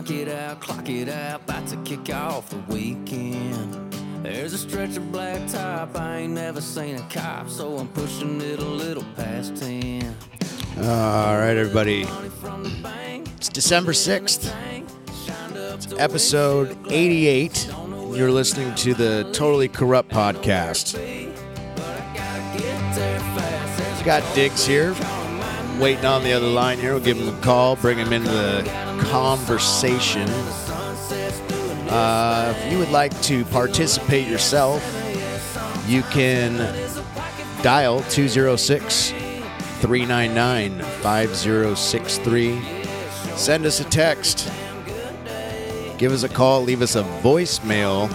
knock it out, clock it out, about to kick off the weekend. There's a stretch of black top, I ain't never seen a cop, so I'm pushing it a little past 10. All right, everybody. Money from the bank, It's December 6th, shined up the episode 88. You're listening to the Totally Corrupt podcast. but I gotta get there fast. There's We got Diggs here, waiting on the other line here. We'll give him a call, bring him into the conversation. Uh, if you would like to participate yourself, you can dial 206 399 5063. Send us a text. Give us a call, leave us a voicemail,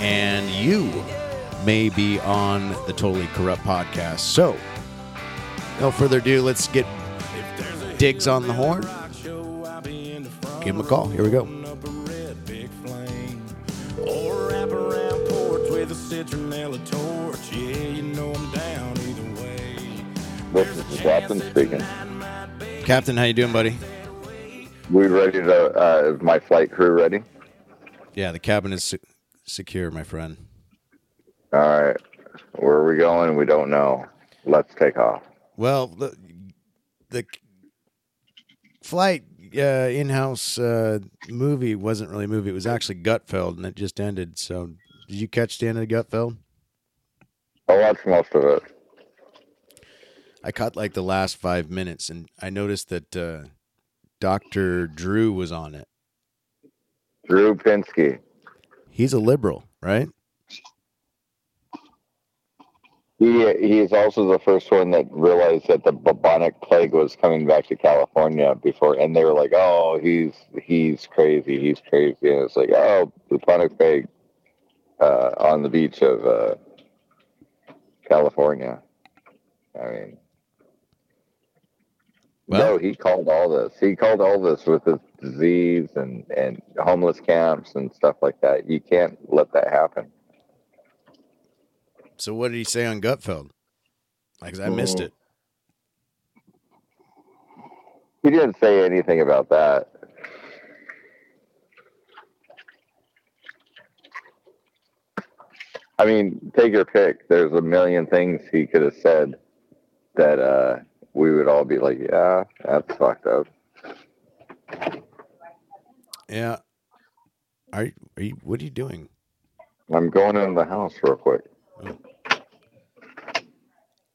and you may be on the Totally Corrupt podcast. So, no further ado, let's get Diggs on the horn. Give him a call. Here we go. up a red big flame or wrap around porch with a citronella torch. Yeah, you know I'm down either way. This is the captain speaking. Captain, how you doing, buddy? We ready to? Uh, is my flight crew ready? Yeah, the cabin is se- secure, my friend. All right. Where are we going? We don't know. Let's take off. Well, the, the flight uh, in-house uh, movie wasn't really a movie. It was actually Gutfeld, and it just ended. So, did you catch the end of the Gutfeld? I watched most of it. I caught like the last five minutes, and I noticed that uh, Doctor Drew was on it. Drew Pinsky. He's a liberal, right? He he is also the first one that realized that the bubonic plague was coming back to California before, and they were like, "Oh, he's he's crazy, he's crazy," and it's like, "Oh, bubonic plague uh, on the beach of uh, California." I mean, Well- no, he called all this. He called all this with the disease and and homeless camps and stuff like that. You can't let that happen. So, what did he say on Gutfeld? Like, I missed Mhm. it. He didn't say anything about that. I mean, take your pick. There's a million things he could have said that uh, we would all be like, "Yeah, that's fucked up." Yeah. Are you, are you? What are you doing? I'm going into the house real quick.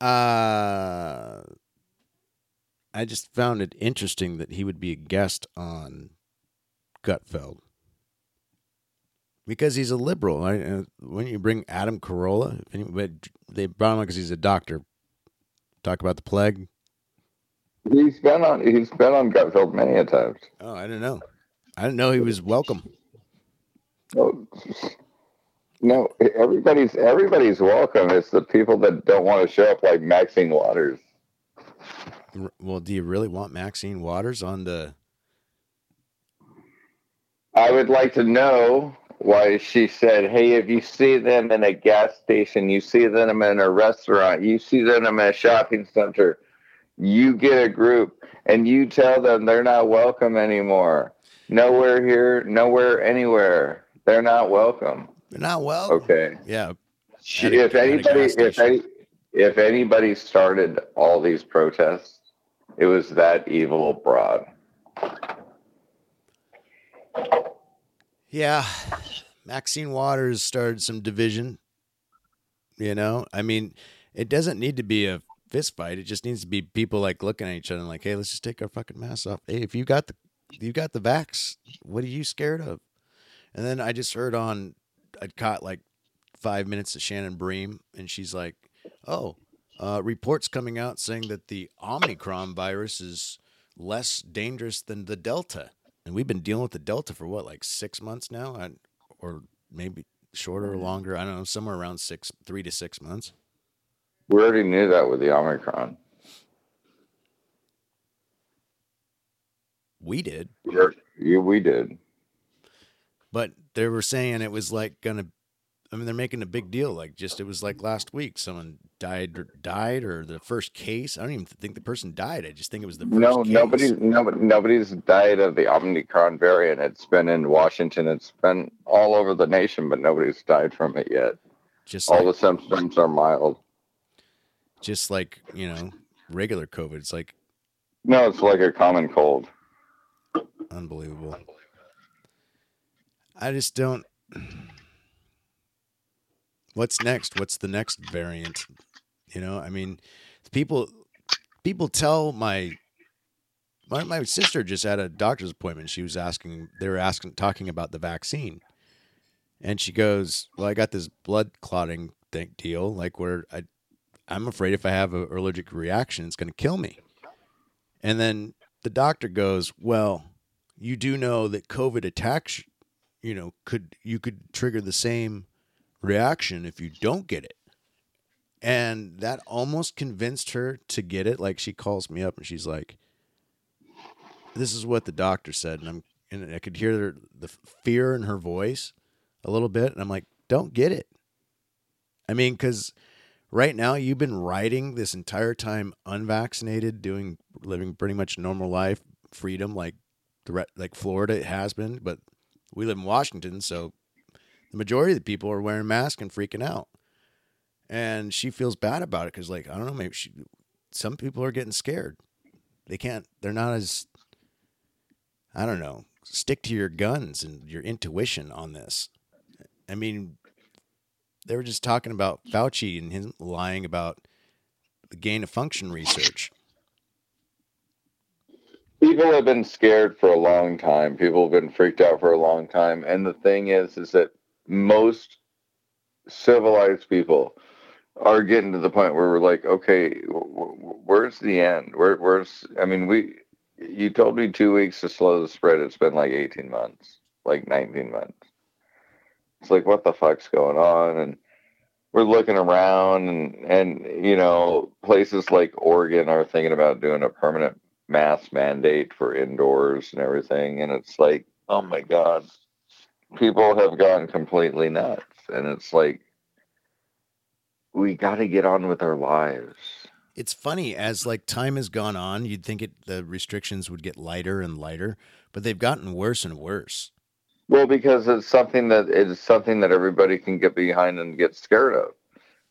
Uh, I just found it interesting that he would be a guest on Gutfeld because he's a liberal. Right? Uh, When you bring Adam Carolla, they brought him because he's a doctor. Talk about the plague. He's been on. He's been on Gutfeld many a times. Oh, I don't know. I didn't know he was welcome. No, no, everybody's everybody's welcome. It's the people that don't want to show up, like Maxine Waters. Well, do you really want Maxine Waters on the? I would like to know why she said, "Hey, if you see them in a gas station, you see them in a restaurant, you see them in a shopping center, you get a group and you tell them they're not welcome anymore. Nowhere here, nowhere anywhere. They're not welcome." They're not welcome. Okay. Yeah. She, a- if anybody, if any, if anybody started all these protests, it was that evil broad. Yeah, Maxine Waters started some division. You know, I mean, it doesn't need to be a fist fight. It just needs to be people like looking at each other and like, hey, let's just take our fucking masks off. Hey, if you got the you got the vax, what are you scared of? And then I just heard on, I caught like five minutes of Shannon Bream, and she's like, oh, uh, reports coming out saying that the Omicron virus is less dangerous than the Delta. And we've been dealing with the Delta for what, like six months now? I, or maybe shorter or longer. I don't know, somewhere around six, three to six months. We already knew that with the Omicron. We did. We're- we did. But they were saying it was like going to I mean, they're making a big deal. Like, just it was like last week, someone died, or died, or the first case. I don't even think the person died. I just think it was the first No, case. nobody, nobody, nobody's died of the Omicron variant. It's been in Washington. It's been all over the nation, but nobody's died from it yet. Just All like, the symptoms are mild. just like you know, regular COVID. It's like No, it's like a common cold. unbelievable. I just don't. What's next? What's the next variant? You know, I mean, people people tell my my my sister just had a doctor's appointment. She was asking, they were asking, talking about the vaccine, and she goes, "Well, I got this blood clotting thing deal, like where I, I'm afraid if I have an allergic reaction, it's going to kill me." And then the doctor goes, "Well, you do know that COVID attacks, you know, could you could trigger the same reaction if you don't get it." And that almost convinced her to get it. Like she calls me up and she's like, "This is what the doctor said," and I'm and I could hear the, fear in her voice a little bit, and I'm like, "Don't get it." I mean, because right now you've been riding this entire time unvaccinated, doing living pretty much normal life, freedom like the like Florida has been, but we live in Washington, so the majority of the people are wearing masks and freaking out. And she feels bad about it because, like, I don't know, maybe she, some people are getting scared. They can't. They're not as. I don't know. Stick to your guns and your intuition on this. I mean, they were just talking about Fauci and him lying about the gain of function research. People have been scared for a long time. People have been freaked out for a long time. And the thing is, is that most civilized people are getting to the point where we're like, okay, where's the end? Where, where's? I mean, we. You told me two weeks to slow the spread. It's been like eighteen months, like nineteen months. It's like, what the fuck's going on? And we're looking around, and and you know, places like Oregon are thinking about doing a permanent mask mandate for indoors and everything. And it's like, oh my god, people have gone completely nuts, and it's like we got to get on with our lives. It's funny as like time has gone on, you'd think it the restrictions would get lighter and lighter, but they've gotten worse and worse. Well, because it's something that it's something that everybody can get behind and get scared of.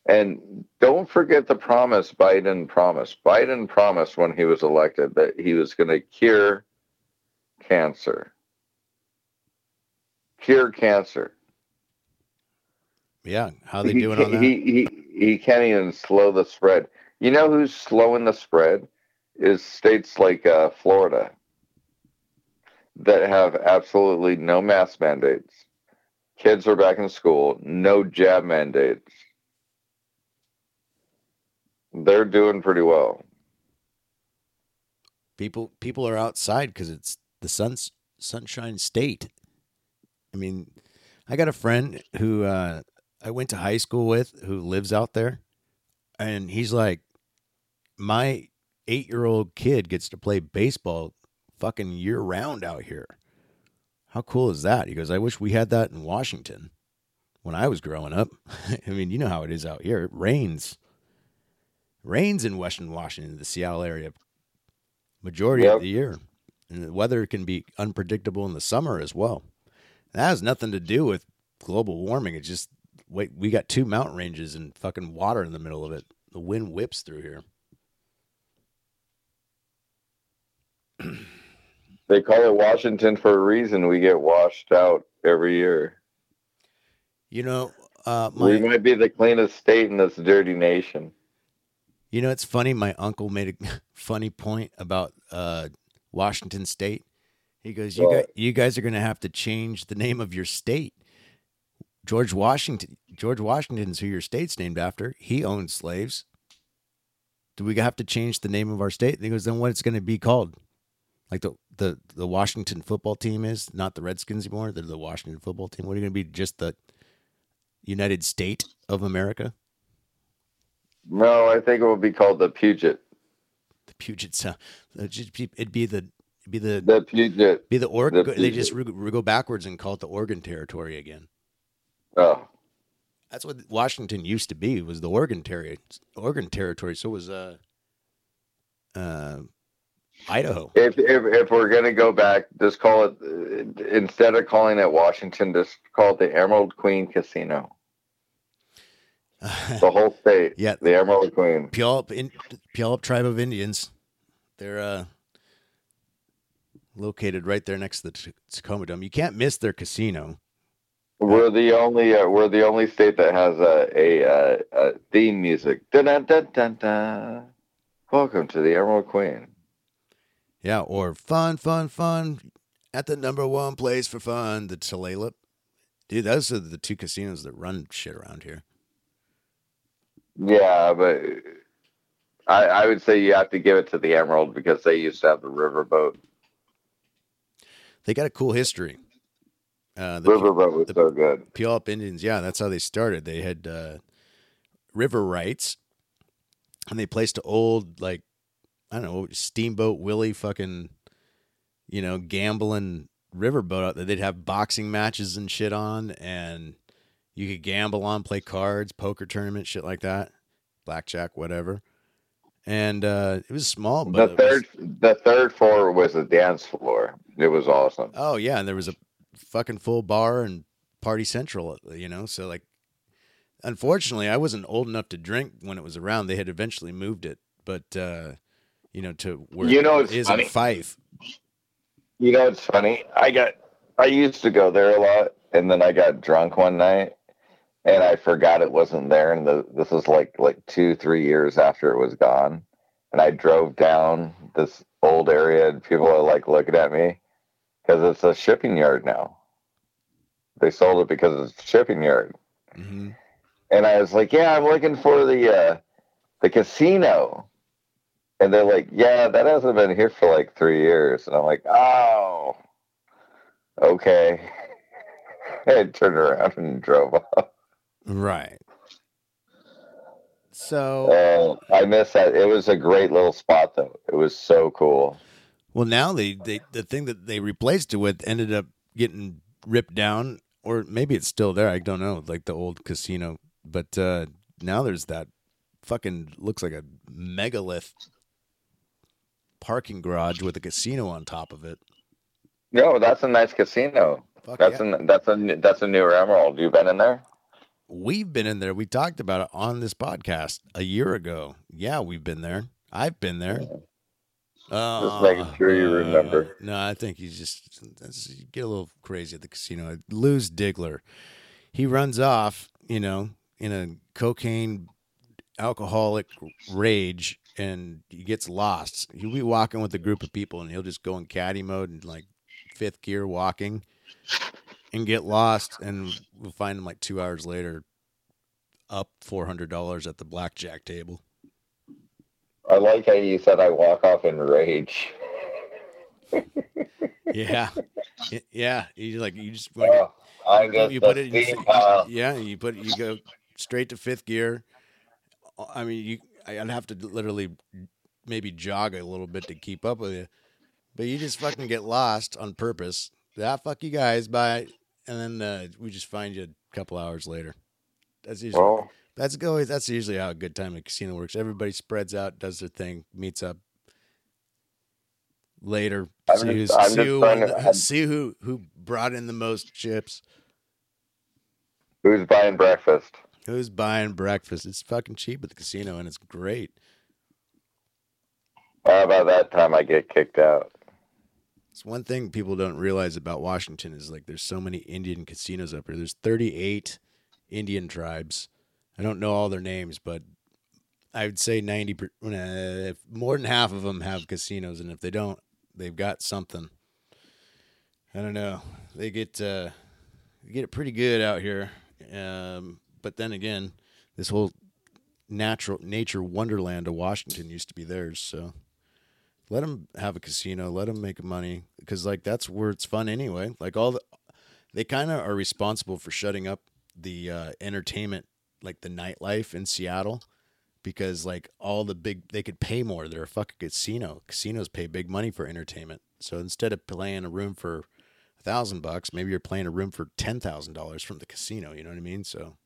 And don't forget the promise Biden promised. Biden promised when he was elected that he was going to cure cancer. Cure cancer. Yeah, how they he, doing on that? He, he he can't even slow the spread. You know who's slowing the spread? Is states like uh, Florida that have absolutely no mask mandates. Kids are back in school, no jab mandates. They're doing pretty well. people people are outside because it's the sun's sunshine state. I mean, I got a friend who uh, I went to high school with who lives out there, and he's like, my eight year old kid gets to play baseball fucking year round out here. How cool is that? He goes, I wish we had that in Washington when I was growing up. I mean, you know how it is out here. It rains. Rains in Western Washington, the Seattle area, majority Yep. of the year. And the weather can be unpredictable in the summer as well. That has nothing to do with global warming. It's just wait, we got two mountain ranges and fucking water in the middle of it. The wind whips through here. They call it Washington for a reason. We get washed out every year. You know, uh, we might be the cleanest state in this dirty nation. You know it's funny. My uncle made a funny point about uh, Washington State. He goes, "You guys, you guys are going to have to change the name of your state." George Washington, George Washington's who your state's named after. He owned slaves. Do we have to change the name of our state? And he goes, then what it's going to be called? Like the, the the Washington football team is not the Redskins anymore. They're the Washington football team. What are you going to be? Just the United State of America? No, I think it will be called the Puget. The Puget Sound. It'd be, the it'd be the The Puget. be the Oregon. the They just re- go backwards and call it the Oregon Territory again. Oh, That's what Washington used to be. Was the Oregon territory? Oregon territory. So was uh, uh, Idaho. If, if if we're gonna go back, just call it instead of calling it Washington, just call it the Emerald Queen Casino. The whole state. Yeah. The Emerald Queen. Puyallup, in, Puyallup tribe of Indians. They're uh, located right there next to the Tacoma Dome. You can't miss their casino. We're the only uh, we're the only state that has a a, uh a theme music. Dun dun dun dun dun. Welcome to the Emerald Queen. Yeah, or fun, fun, fun at the number one place for fun, the Tulalip. Dude, those are the two casinos that run shit around here. Yeah, but I I would say you have to give it to the Emerald because they used to have the riverboat. They got a cool history. Uh, the Riverboat was the- so good. Puyallup Indians, yeah, that's how they started. They had uh, river rights, and they placed an old like I don't know steamboat Willie fucking you know gambling riverboat out there. They'd have boxing matches and shit on, and you could gamble on, play cards, poker tournament, shit like that, blackjack, whatever. And uh, it was small, The but it was- third the third floor was a dance floor. It was awesome. Oh yeah, and there was a fucking full bar and party central, you know. So like, unfortunately, I wasn't old enough to drink when it was around. They had eventually moved it, but uh, you know, to where You know, it it's is funny. Fife. You know, it's funny. I got, I used to go there a lot, and then I got drunk one night, and I forgot it wasn't there. And the, this was like like two, three years after it was gone, and I drove down this old area, and people are like looking at me because it's a shipping yard now. They sold it because it's a shipping yard, hmm and I was like, "Yeah, I'm looking for the uh, the casino." And they're like, "Yeah, that hasn't been here for like three years." And I'm like, "Oh, okay." and turned around and drove off. Right. So Uh, I miss that. It was a great little spot, though. It was so cool. well, now they, they the thing that they replaced it with ended up getting ripped down, or maybe it's still there. I don't know, like the old casino. But uh, now there's that fucking looks like a megalith parking garage with a casino on top of it. No, that's a nice casino. Fuck That's yeah. a that's a that's a newer Emerald. You been in there? We've been in there. We talked about it on this podcast a year ago. Yeah, we've been there. I've been there. Uh, making sure you remember. no, I think he's just that's, you get a little crazy at the casino. Lose Diggler. He runs off, you know, in a cocaine alcoholic rage and he gets lost. He'll be walking with a group of people and he'll just go in caddy mode and like fifth gear walking and get lost and we'll find him like two hours later up four hundred dollars at the blackjack table. I like how you said I walk off in rage. Yeah. Yeah. You like you just wanna Oh, I'm just you put it you, yeah you put you go straight to fifth gear i mean you i'd have to literally maybe jog a little bit to keep up with you but you just fucking get lost on purpose ah fuck you guys bye and then uh, we just find you a couple hours later that's usually Well, that's always that's usually how a good time at casino works everybody spreads out does their thing meets up later I'm see, just- who's, see, who, to- see who who brought in the most chips who's buying breakfast? Who's buying breakfast? It's fucking cheap at the casino and it's great. How about that time I get kicked out? It's one thing people don't realize about Washington is like there's so many Indian casinos up here. There's 38 Indian tribes. I don't know all their names, but I would say 90 per, uh, more than half of them have casinos and if they don't, they've got something. I don't know. They get uh get it pretty good out here. Um but then again, this whole natural nature wonderland of Washington used to be theirs, so let them have a casino let them make money because like that's where it's fun anyway. Like all the they kind of are responsible for shutting up the uh, entertainment like the nightlife in seattle because like all the big they could pay more. They're a fucking casino. Casinos pay big money for entertainment. So instead of playing a room for a thousand bucks maybe you're playing a room for ten thousand dollars from the casino you know what i mean? So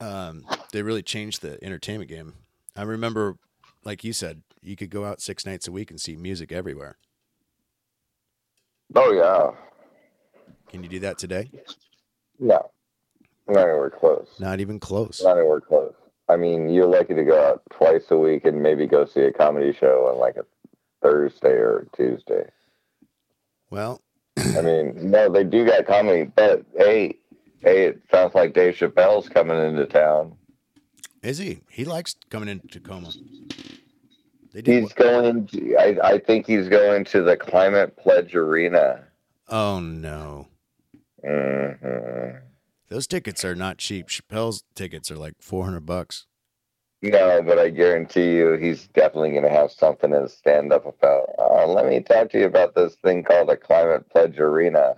um, they really changed the entertainment game. I remember, like you said, you could go out six nights a week and see music everywhere. Oh yeah. Can you do that today? No. Not anywhere close. Not even close. Not anywhere close. I mean, you're lucky to go out twice a week and maybe go see a comedy show on like a Thursday or Tuesday. Well, I mean, no, they do got comedy, but hey, hey, it sounds like Dave Chappelle's coming into town. is he? He likes coming into Tacoma. They did. He's going. To, I I think he's going to the Climate Pledge Arena. oh no, hmm those tickets are not cheap. Chappelle's tickets are like four hundred bucks. No, but I guarantee you, he's definitely going to have something to stand up about. Uh, let me talk to you about this thing called the Climate Pledge Arena.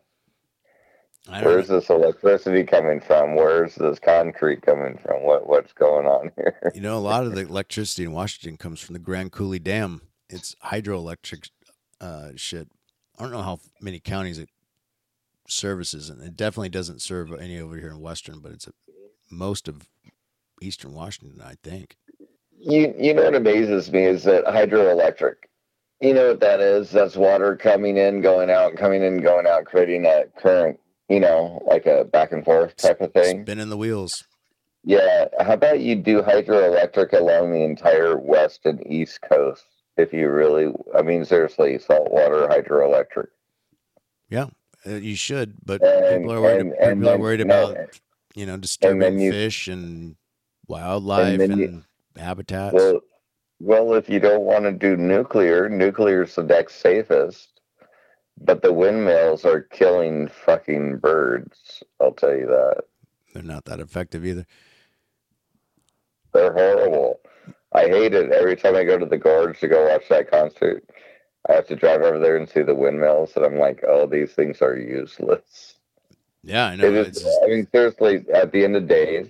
Where's this electricity coming from? Where's this concrete coming from? What what's going on here? You know, a lot of the electricity in Washington comes from the Grand Coulee Dam. It's hydroelectric uh, shit. I don't know how many counties it services, and it definitely doesn't serve any over here in Western, but it's a, most of Eastern Washington, I think. You you know what amazes me is that hydroelectric. You know what that is? That's water coming in, going out, coming in, going out, creating that current. You know, like a back and forth type of thing. Spinning the wheels. Yeah. How about you do hydroelectric along the entire west and east coast? If you really, I mean, seriously, saltwater hydroelectric. Yeah, uh, you should, but And- people are worried. and- people and are then- worried no, about you know disturbing you- fish and wildlife and, you- habitats. Well, well, if you don't want to do nuclear, nuclear is the next safest. But the windmills are killing fucking birds. I'll tell you that. They're not that effective either. They're horrible. I hate it every time I go to the gorge to go watch that concert. I have to drive over there and see the windmills, and I'm like, oh, these things are useless. Yeah, I know. It's just- I mean, seriously, at the end of days,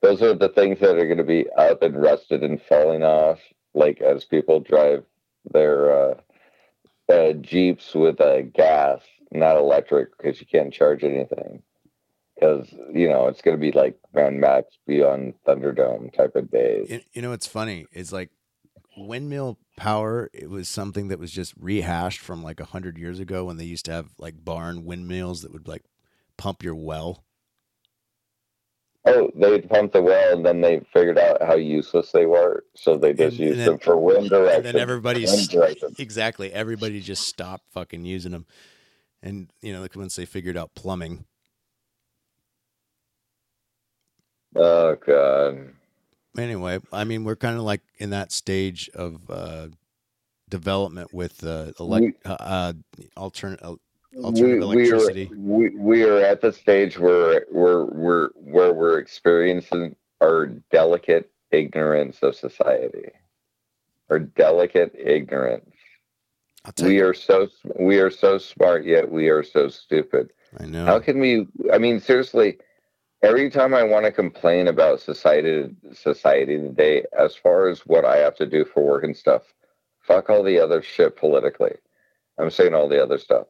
those are the things that are going to be up and rusted and falling off, like as people drive their uh, uh, Jeeps with uh, gas, not electric, because you can't charge anything. Because, you know, it's going to be like Grand Max beyond Thunderdome type of days. You, you know what's funny is like windmill power. It was something that was just rehashed from like a hundred years ago when they used to have like barn windmills that would like pump your well. Oh, they pumped the well and then they figured out how useless they were. So they just And- and used then- them for wind direction. And then everybody wind st- direction. exactly everybody just stopped fucking using them. And you know, like once they figured out plumbing, Oh, God. anyway, I mean, we're kind of like in that stage of uh, development with uh, elect, uh, uh, alternate, electricity. We are, we, we are at the stage where we're, we're, where we're experiencing our delicate ignorance of society. Our delicate ignorance. We you, are so we are so smart, yet we are so stupid. I know. How can we? I mean, seriously. Every time I want to complain about society, society today, as far as what I have to do for work and stuff, fuck all the other shit politically. I'm saying all the other stuff.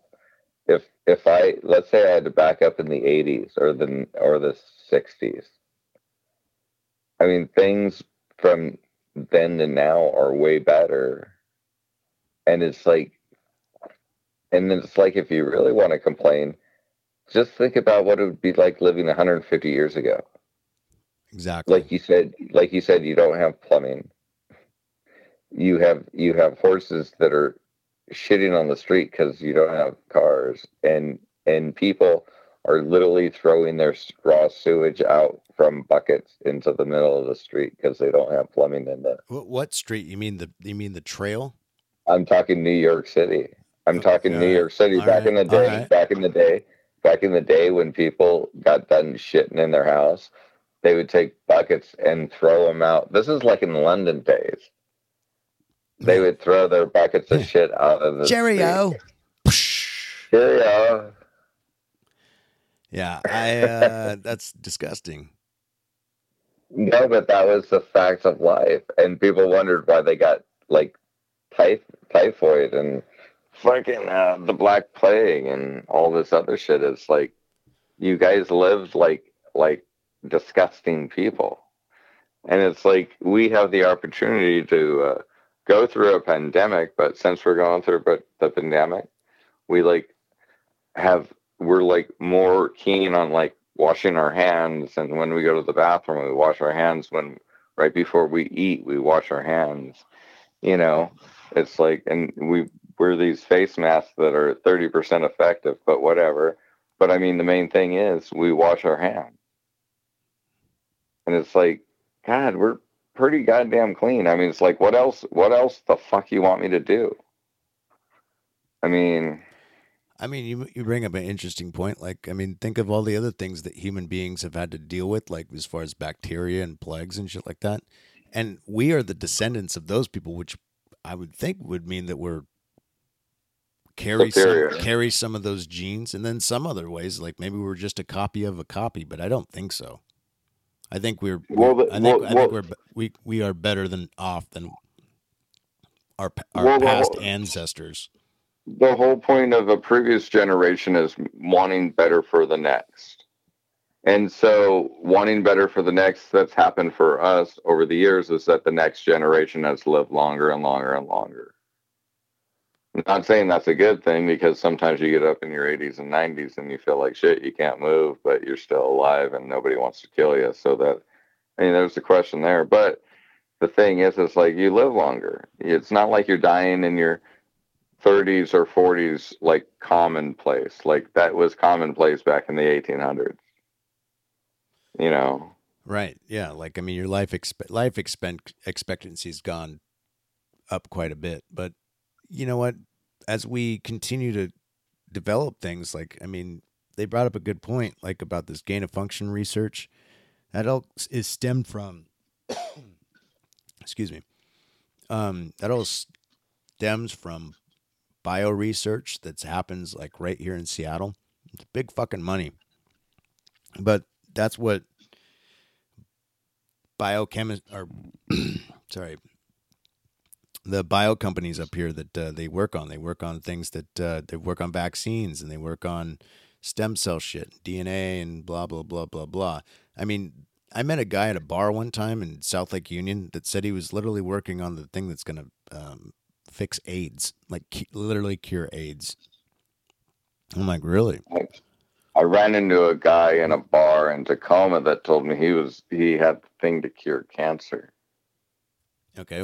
If if I let's say I had to back up in the 80s or the or the 60s, I mean things from then to now are way better, and it's like, and it's like if you really want to complain just think about what it would be like living 150 years ago. exactly. Like you said, like you said, you don't have plumbing. You have you have horses that are shitting on the street because you don't have cars, and and people are literally throwing their raw sewage out from buckets into the middle of the street because they don't have plumbing in the. what, street? You mean the? You mean the trail? I'm talking New York City. I'm talking New York City. Back in the day, alright. back in the day, back in the day when people got done shitting in their house, they would take buckets and throw them out. This is like in London days. They would throw their buckets of shit out of the Cheerio. street. Cheerio. Yeah, I. Uh, that's disgusting. No, but that was the fact of life, and people wondered why they got like typh- typhoid and fucking uh, the Black Plague and all this other shit. It's like you guys lived like like disgusting people. And it's like we have the opportunity to uh, go through a pandemic, but since we're going through but the pandemic, we like have we're like more keen on like washing our hands. And when we go to the bathroom we wash our hands. When right before we eat we wash our hands you know? It's like and we wear these face masks that are 30% effective but whatever. But i mean the main thing is we wash our hands. And it's like god we're pretty goddamn clean i mean it's like what else what else the fuck you want me to do i mean I mean, you you bring up an interesting point. Like, I mean, think of all the other things that human beings have had to deal with, like as far as bacteria and plagues and shit like that. And we are the descendants of those people, which I would think would mean that we're carry some, carry some of those genes, and then some other ways, like maybe we're just a copy of a copy. But I don't think so. I think we're. Well, the- I think well- I think well- we're we we are better than off than our our past ancestors. the whole point of a previous generation is wanting better for the next. And so, wanting better for the next that's happened for us over the years is that the next generation has lived longer and longer and longer. Not saying that's a good thing because sometimes you get up in your 80s and 90s and you feel like shit, you can't move, but you're still alive and nobody wants to kill you. So, that, I mean, there's a question there. But the thing is, it's like you live longer. It's not like you're dying in your 30s or 40s like commonplace like that was commonplace back in the 1800s you know Right. Yeah. Like I mean, your life expe- life expen- expectancy's gone up quite a bit, but you know what? As we continue to develop things, like I mean, they brought up a good point, like about this gain of function research. That all is stemmed from. excuse me. Um, that all stems from bio research that happens like right here in Seattle. It's big fucking money, but that's what biochemist or sorry the bio companies up here that uh, they work on. They work on things that uh, they work on vaccines and they work on stem cell shit dna and blah blah blah blah blah. I mean i met a guy at a bar one time in south lake union that said he was literally working on the thing that's going to um, fix aids like literally cure aids. I'm like really? I ran into a guy in a bar in tacoma that told me he was he had the thing to cure cancer. Okay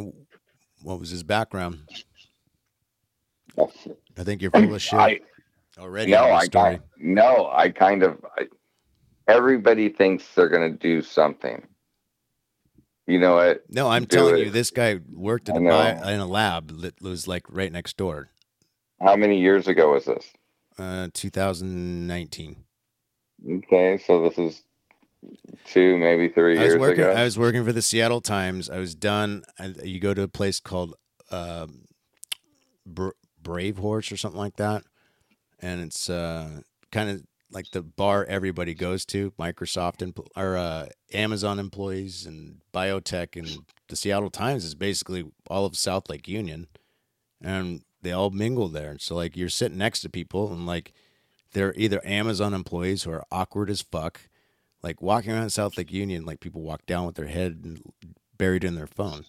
what was his background i think you're full of shit I, already no i story. kind no i kind of I, everybody thinks they're going to do something you know what No, I'm do telling it. you, this guy worked in a, know. bi- in a lab that was like right next door. how many years ago was this Uh, 2019. okay so this is two maybe three I was years working. ago I was working for the Seattle Times. I was done. I, you go to a place called um, Bra- Brave Horse or something like that, and it's uh, kind of like the bar everybody goes to. Microsoft and or uh, Amazon employees and biotech and the Seattle Times is basically all of South Lake Union, and they all mingle there. So like you're sitting next to people and like they're either Amazon employees who are awkward as fuck like walking around South Lake Union, like people walk down with their head buried in their phone.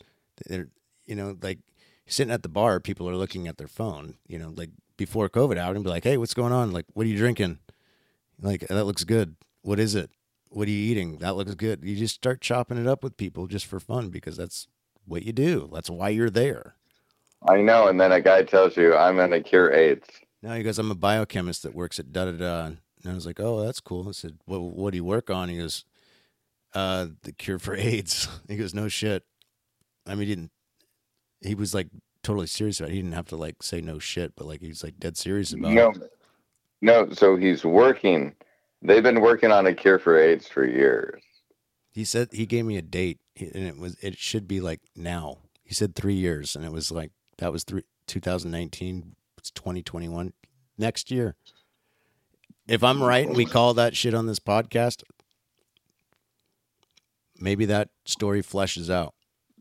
They're, you know, like sitting at the bar, people are looking at their phone. You know, like before COVID out, and be like, "Hey, what's going on? Like, what are you drinking? Like, that looks good. What is it? What are you eating? That looks good." You just start chopping it up with people just for fun because that's what you do. That's why you're there. I know. And then a guy tells you, I'm to cure AIDS. No, he goes, I'm a biochemist that works at da da da. And I was like, oh, that's cool. I said, well, what do you work on? He goes, uh, the cure for AIDS. He goes, no shit. I mean, he didn't, he was like totally serious about it. He didn't have to like say no shit, but like he was like dead serious about No, it. no. No. So he's working. They've been working on a cure for AIDS for years. He said, he gave me a date and it was, it should be like now. He said three years and it was like, that was three, 2019. It's 2021 next year. If I'm right and we call that shit on this podcast, maybe that story fleshes out.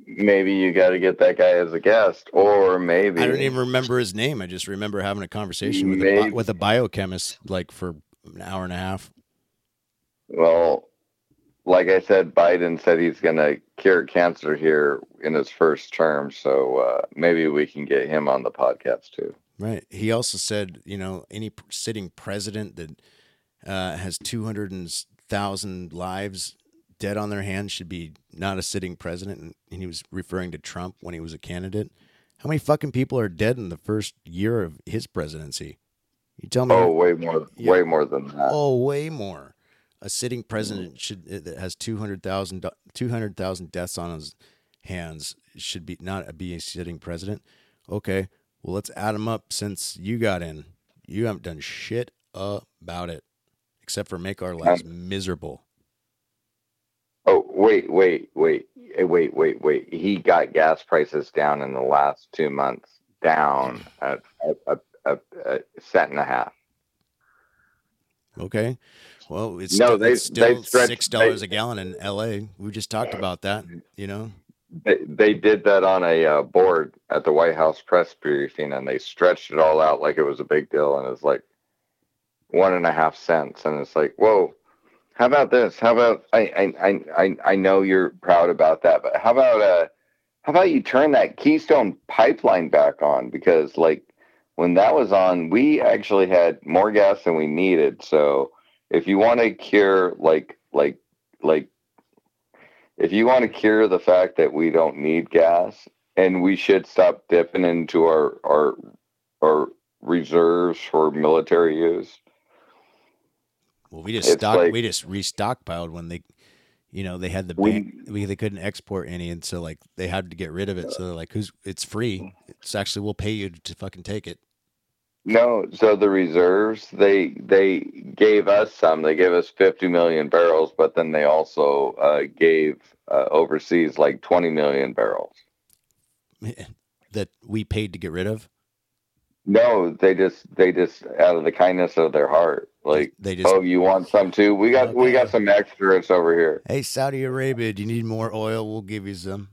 Maybe you got to get that guy as a guest, or maybe I don't even remember his name. I just remember having a conversation with a, Maybe. with a biochemist like for an hour and a half. Well, like I said, Biden said he's going to cure cancer here in his first term. So uh, maybe we can get him on the podcast too. Right. He also said, you know, any sitting president that uh, has 200,000 lives dead on their hands should be not a sitting president. And, and he was referring to Trump when he was a candidate. How many fucking people are dead in the first year of his presidency? You tell me. Oh, way more, Yeah. way more than that. Oh, way more. A sitting president should uh, that has 200,000 do- 200,000 deaths on his hands should be not be a sitting president. Okay, well let's add them up since you got in. You haven't done shit about it except for make our lives miserable. Oh, wait, wait, wait, eh, wait, wait, wait. He got gas prices down in the last two months, down a, a, a, a, cent and a half. Okay, well it's No, still, they- it's still they stretched- six dollars a gallon in L.A. We just talked about that. You know, They, they did that on a uh, board at the White House press briefing, and they stretched it all out like it was a big deal, and it's like one and a half cents, and it's like, whoa. How about this? How about I I I I, know you're proud about that, but how about uh how about you turn that Keystone pipeline back on? Because like when that was on, we actually had more gas than we needed. So if you want to cure like like like if you want to cure the fact that we don't need gas and we should stop dipping into our our our reserves for military use. well we just stock like- we just restockpiled when they. You know they had the We- ban- we, they couldn't export any, and so like they had to get rid of it. So they're like, "Who's? It's free. It's actually we'll pay you to fucking take it." No, so the reserves they they gave us some. They gave us 50 million barrels, but then they also uh, gave uh, overseas like 20 million barrels. that we paid to get rid of. No, they just they just out of the kindness of their heart, like, They just oh, you want some too? We got we got Okay. some extras over here. Hey, Saudi Arabia, do you need more oil? We'll give you some.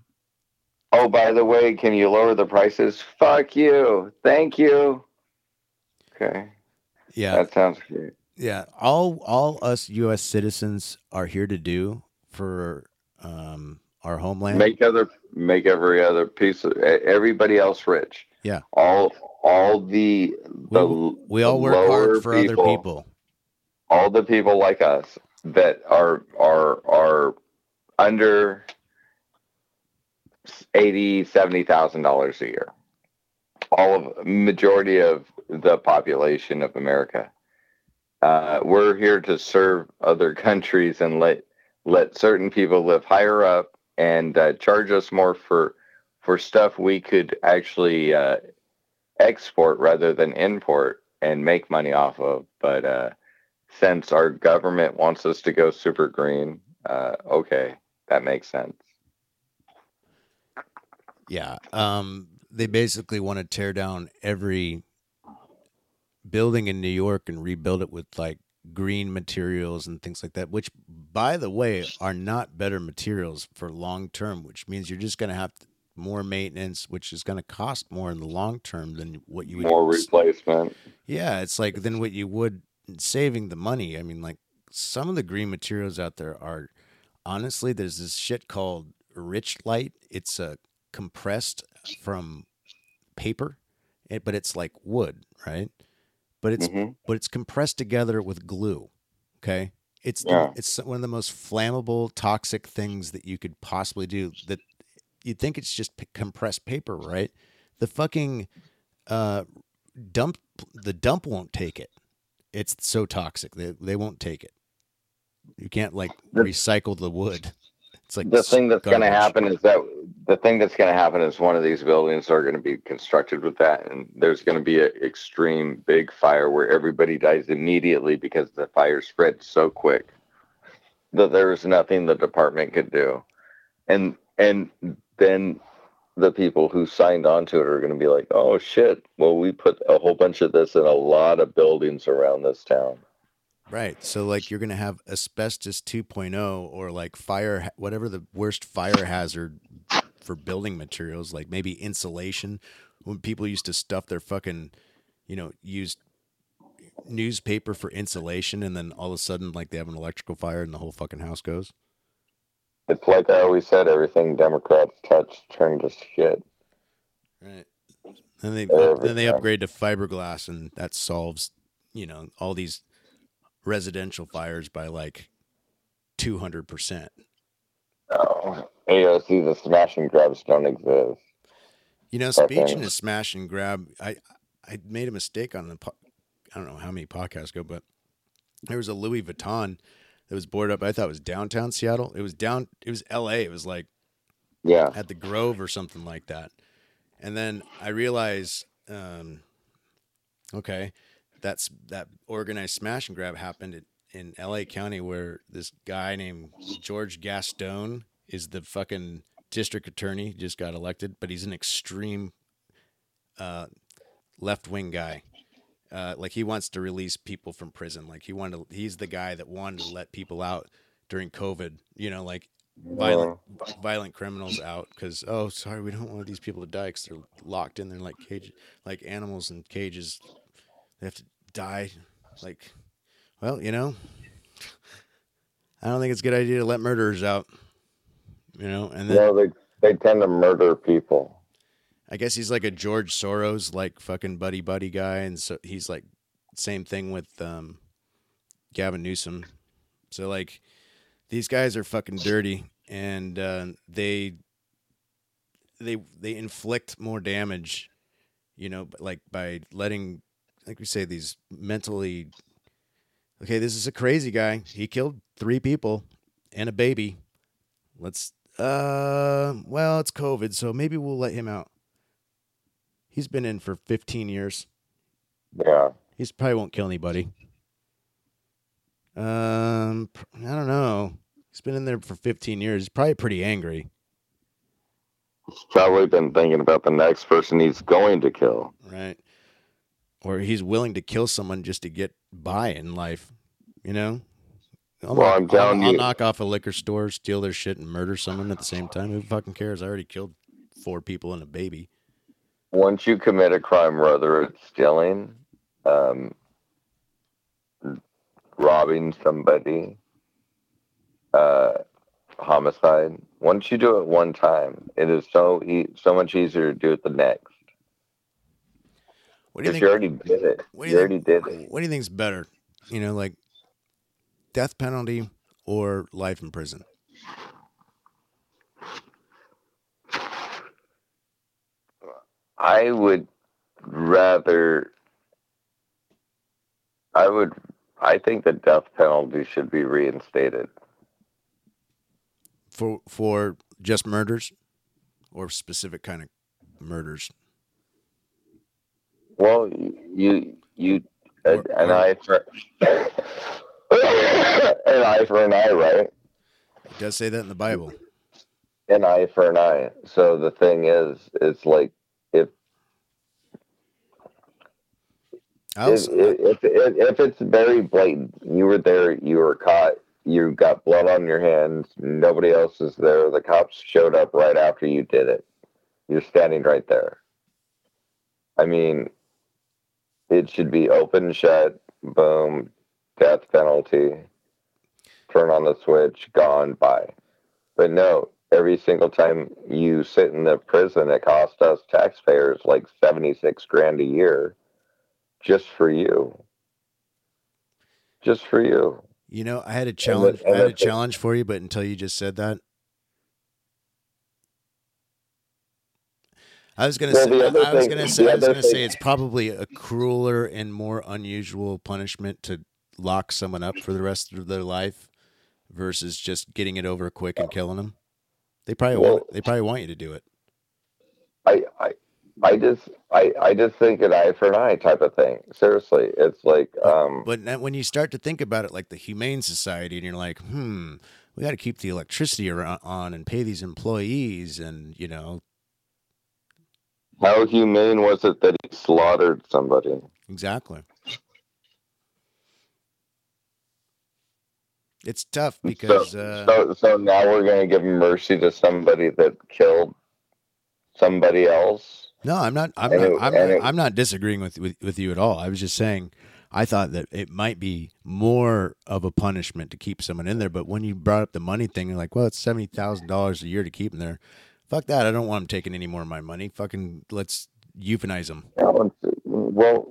Oh, by the way, can you lower the prices? Fuck you. Thank you. Okay, Yeah, that sounds great. yeah. All all us U.S. citizens are here to do for um, our homeland. Make other make every other piece of everybody else rich. Yeah. All all the the we, we all work hard for other people. all the people like us that are are are under eighty seventy thousand dollars a year all of majority of the population of america uh, we're here to serve other countries and let let certain people live higher up and uh, charge us more for for stuff we could actually uh, export rather than import and make money off of but uh, since our government wants us to go super green, uh, okay, that makes sense. Yeah. Um, they basically want to tear down every building in New York and rebuild it with like green materials and things like that, which, by the way, are not better materials for long term, which means you're just going to have more maintenance, which is going to cost more in the long term than what you would. More replacement. Yeah, it's like than what you would saving the money. I mean, like some of the green materials out there are honestly there's this shit called Richlite. It's a compressed from paper, but it's like wood, right? But it's Mhm. but it's compressed together with glue. Okay, it's the- it's one of the most flammable, toxic things that you could possibly do. That you'd think it's just p- compressed paper, right? The fucking uh, dump the dump won't take it. It's so toxic. They they won't take it. You can't like The- recycle the wood. It's like The thing that's going to happen is that the thing that's going to happen is one of these buildings are going to be constructed with that, and there's going to be an extreme big fire where everybody dies immediately because the fire spread so quick that there was nothing the department could do, and and then the people who signed on to it are going to be like, oh shit, well we put a whole bunch of this in a lot of buildings around this town. Right. So like you're going to have asbestos 2.0 or like fire whatever the worst fire hazard for building materials like maybe insulation when people used to stuff their fucking you know use newspaper for insulation and then all of a sudden like they have an electrical fire and the whole fucking house goes. It's like I always said, everything Democrats touch turns to shit. Right. Then they Every then they time. upgrade to fiberglass, and that solves, you know, all these residential fires by like two hundred percent. Oh, AOC, the smash and grabs don't exist. You know, speaking of smash and grab, I I made a mistake on the po- I don't know how many podcasts ago, but there was a Louis Vuitton that was boarded up. I thought it was downtown Seattle. It was down. It was L.A. It was like Yeah. at the Grove or something like that. And then I realized, um, okay, that's that organized smash and grab happened in, in L.A. County where this guy named George Gascón is the fucking district attorney. He just got elected, but he's an extreme uh, left wing guy. Uh, like he wants to release people from prison. Like he wanted, to, he's the guy that wanted to let people out during COVID. You know, like violent violent criminals out because oh sorry we don't want these people to die because they're locked in there like cages like animals in cages they have to die like well you know i don't think it's a good idea to let murderers out you know and then No, they they tend to murder people. i guess he's like a george soros like fucking buddy buddy guy and so he's like same thing with um gavin newsom so like these guys are fucking dirty and uh, they they they inflict more damage you know like by letting like we say these mentally okay this is a crazy guy he killed three people and a baby let's uh well it's covid so maybe we'll let him out he's been in for 15 years Yeah. He's probably won't kill anybody. Um, I don't know. He's been in there for 15 years. He's probably pretty angry, He's probably been thinking about the next person he's going to kill. right? Or he's willing to kill someone just to get by in life. You know. I'll, Well, knock, I'm telling I'll, I'll knock off a liquor store, steal their shit, and murder someone at the same time. Who fucking cares? I already killed four people and a baby. Once you commit a crime, whether it's stealing, um, robbing somebody, uh, homicide. Once you do it one time, it is so e- so much easier to do it the next. What do you think? you already did it. what do You you already did it. What do you think's better? You know, like death penalty or life in prison? I would rather. I would. I think the death penalty should be reinstated. for for just murders or specific kind of murders Well, you you Or- an or- eye for an eye for an eye, right? it does say that in the bible An eye for an eye. So the thing is, it's like if I if, if, if if it's very blatant, you were there, you were caught, you got blood on your hands, nobody else is there. The cops showed up right after you did it. You're standing right there. I mean, it should be open, shut, boom, death penalty. Turn on the switch, gone, bye. But no, every single time you sit in the prison, it costs us taxpayers like seventy six grand a year just for you. Just for you. you know i had a challenge i had a challenge for you but until you just said that I was gonna Well, say. I was thing- gonna say. I was gonna say it's probably a crueler and more unusual punishment to lock someone up for the rest of their life versus just getting it over quick and killing them. They probably Well- want. They probably want you to do it. I I I just I, I just think an eye for an eye type of thing. Seriously. It's like um But when you start to think about it like the Humane Society, and you're like, hmm, we got to keep the electricity on and pay these employees, and you know, how humane was it that he slaughtered somebody? exactly. It's tough because uh, so so now we're gonna give mercy to somebody that killed somebody else. no, I'm not. I'm and not. it- I'm, it- I'm not disagreeing with, with with you at all. I was just saying, I thought that it might be more of a punishment to keep someone in there. But when you brought up the money thing, you're like, well, it's seventy thousand dollars a year to keep them there. Fuck that! I don't want them taking any more of my money. Fucking let's euthanize them. Well,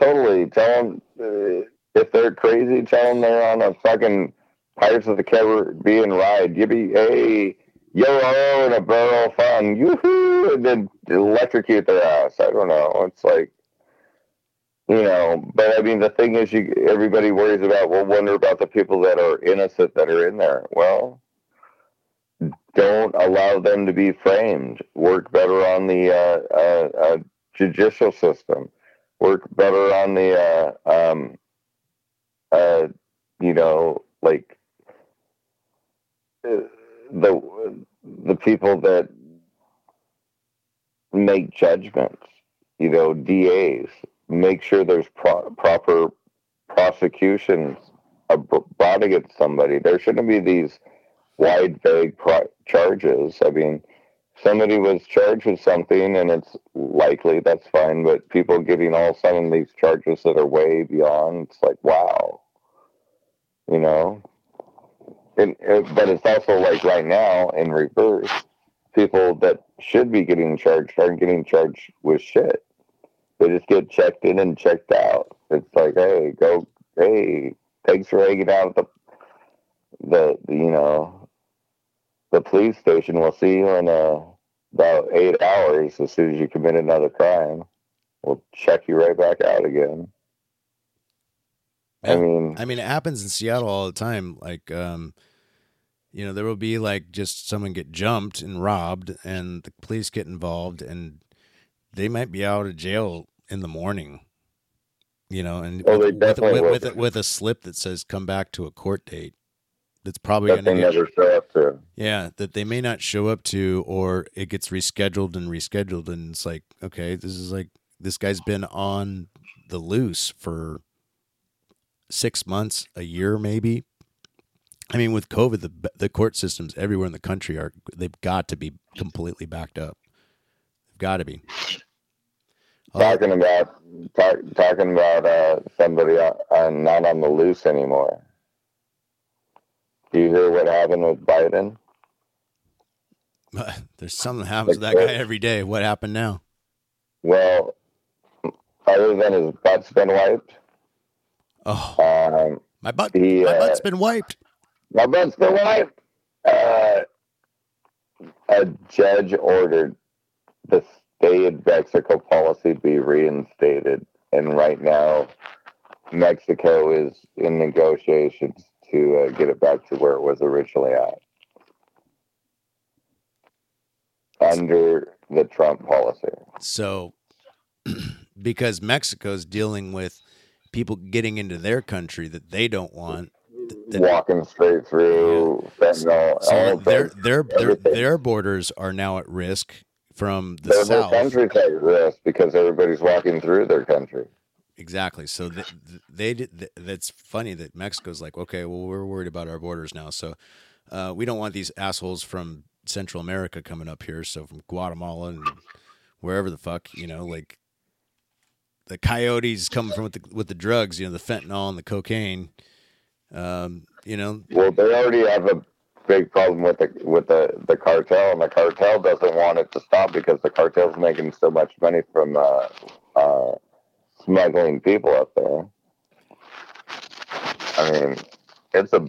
totally. Tell them uh, if they're crazy. Tell them they're on a fucking Pirates of the Caribbean ride. Hey, yo, oh, and a barrel fun, yoo-hoo, and then electrocute their ass. I don't know. It's like, you know, but I mean, the thing is, you everybody worries about. Well, wonder about the people that are innocent that are in there. Well, don't allow them to be framed. Work better on the uh, uh, uh, judicial system. Work better on the, uh, um, uh, you know, like the the people that make judgments. You know, DAs make sure there's pro- proper prosecutions brought against somebody. There shouldn't be these wide, vague pro- charges. I mean, somebody was charged with something and it's likely that's fine, but people getting all sudden these charges that are way beyond, it's like, wow. You know? And, but it's also like right now in reverse, people that should be getting charged aren't getting charged with shit. They just get checked in and checked out. It's like, hey, go, hey, thanks for hanging out the, the, you know, the police station. We'll see you in uh, about eight hours as soon as you commit another crime. We'll check you right back out again. I mean, I mean, it happens in Seattle all the time. Like, um, you know, there will be like just someone get jumped and robbed, and the police get involved, and they might be out of jail in the morning. You know, and Oh, with, with, with, with a slip that says "come back to a court date." That's probably that going they get never show up to. yeah, that they may not show up to, or it gets rescheduled and rescheduled, and it's like, okay, this is like this guy's been on the loose for six months, a year, maybe. I mean, with COVID, the the court systems everywhere in the country are they've got to be completely backed up. They've got to be. Oh, Talking about talk, talking about uh, somebody uh, uh, not on the loose anymore. Do you hear what happened with Biden? there's something that happens to that guy every day. What happened now? Well, other than his butt's been wiped, Oh, um, my butt, he, my uh, butt's been wiped. my butt's been wiped. Uh, a judge ordered the stay in Mexico policy be reinstated, and right now, Mexico is in negotiations to uh, get it back to where it was originally at under the Trump policy. So, because Mexico's dealing with people getting into their country that they don't want, that- Walking straight through fentanyl, so their their their their borders are now at risk from the their south. country's at risk because everybody's walking through their country. Exactly. So they, they did. th- That's funny that Mexico's like, okay, well, we're worried about our borders now, so uh, we don't want these assholes from Central America coming up here. So from Guatemala and wherever the fuck, you know, like the coyotes coming from with the with the drugs, you know, the fentanyl and the cocaine. Um, you know, Well, they already have a big problem with the with the the cartel, and the cartel doesn't want it to stop because the cartel's making so much money from uh, uh, smuggling people up there. I mean, it's a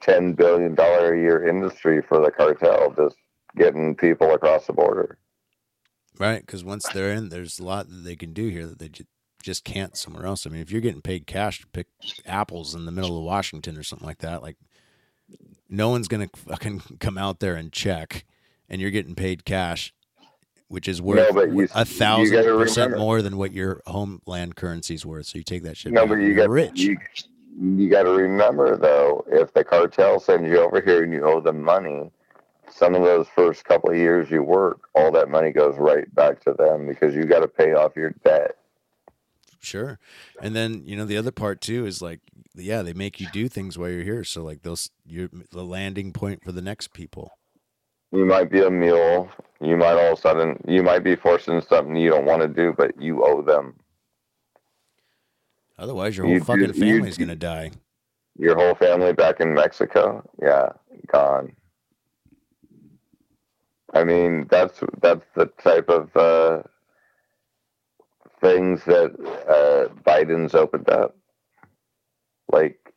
ten billion dollar a year industry for the cartel just getting people across the border. right? Because once they're in, there's a lot that they can do here that they ju- just can't somewhere else. I mean, if you're getting paid cash to pick apples in the middle of Washington or something like that, like no one's gonna fucking come out there and check, and you're getting paid cash, which is worth No, you- a thousand percent more than what your homeland currency is worth. So you take that shit. No, but you got rich. you, you got to remember though, if the cartel sends you over here and you owe them money, some of those first couple of years you work, all that money goes right back to them because you got to pay off your debt. Sure. And then, you know, the other part too is like, yeah, they make you do things while you're here. So like those, you're the landing point for the next people. You might be a mule. You might all of a sudden you might be forced into something you don't want to do, but you owe them. Otherwise, your whole You fucking do- family's gonna die. Your whole family back in Mexico? Yeah, gone. I mean, that's that's the type of uh, things that uh, Biden's opened up. Like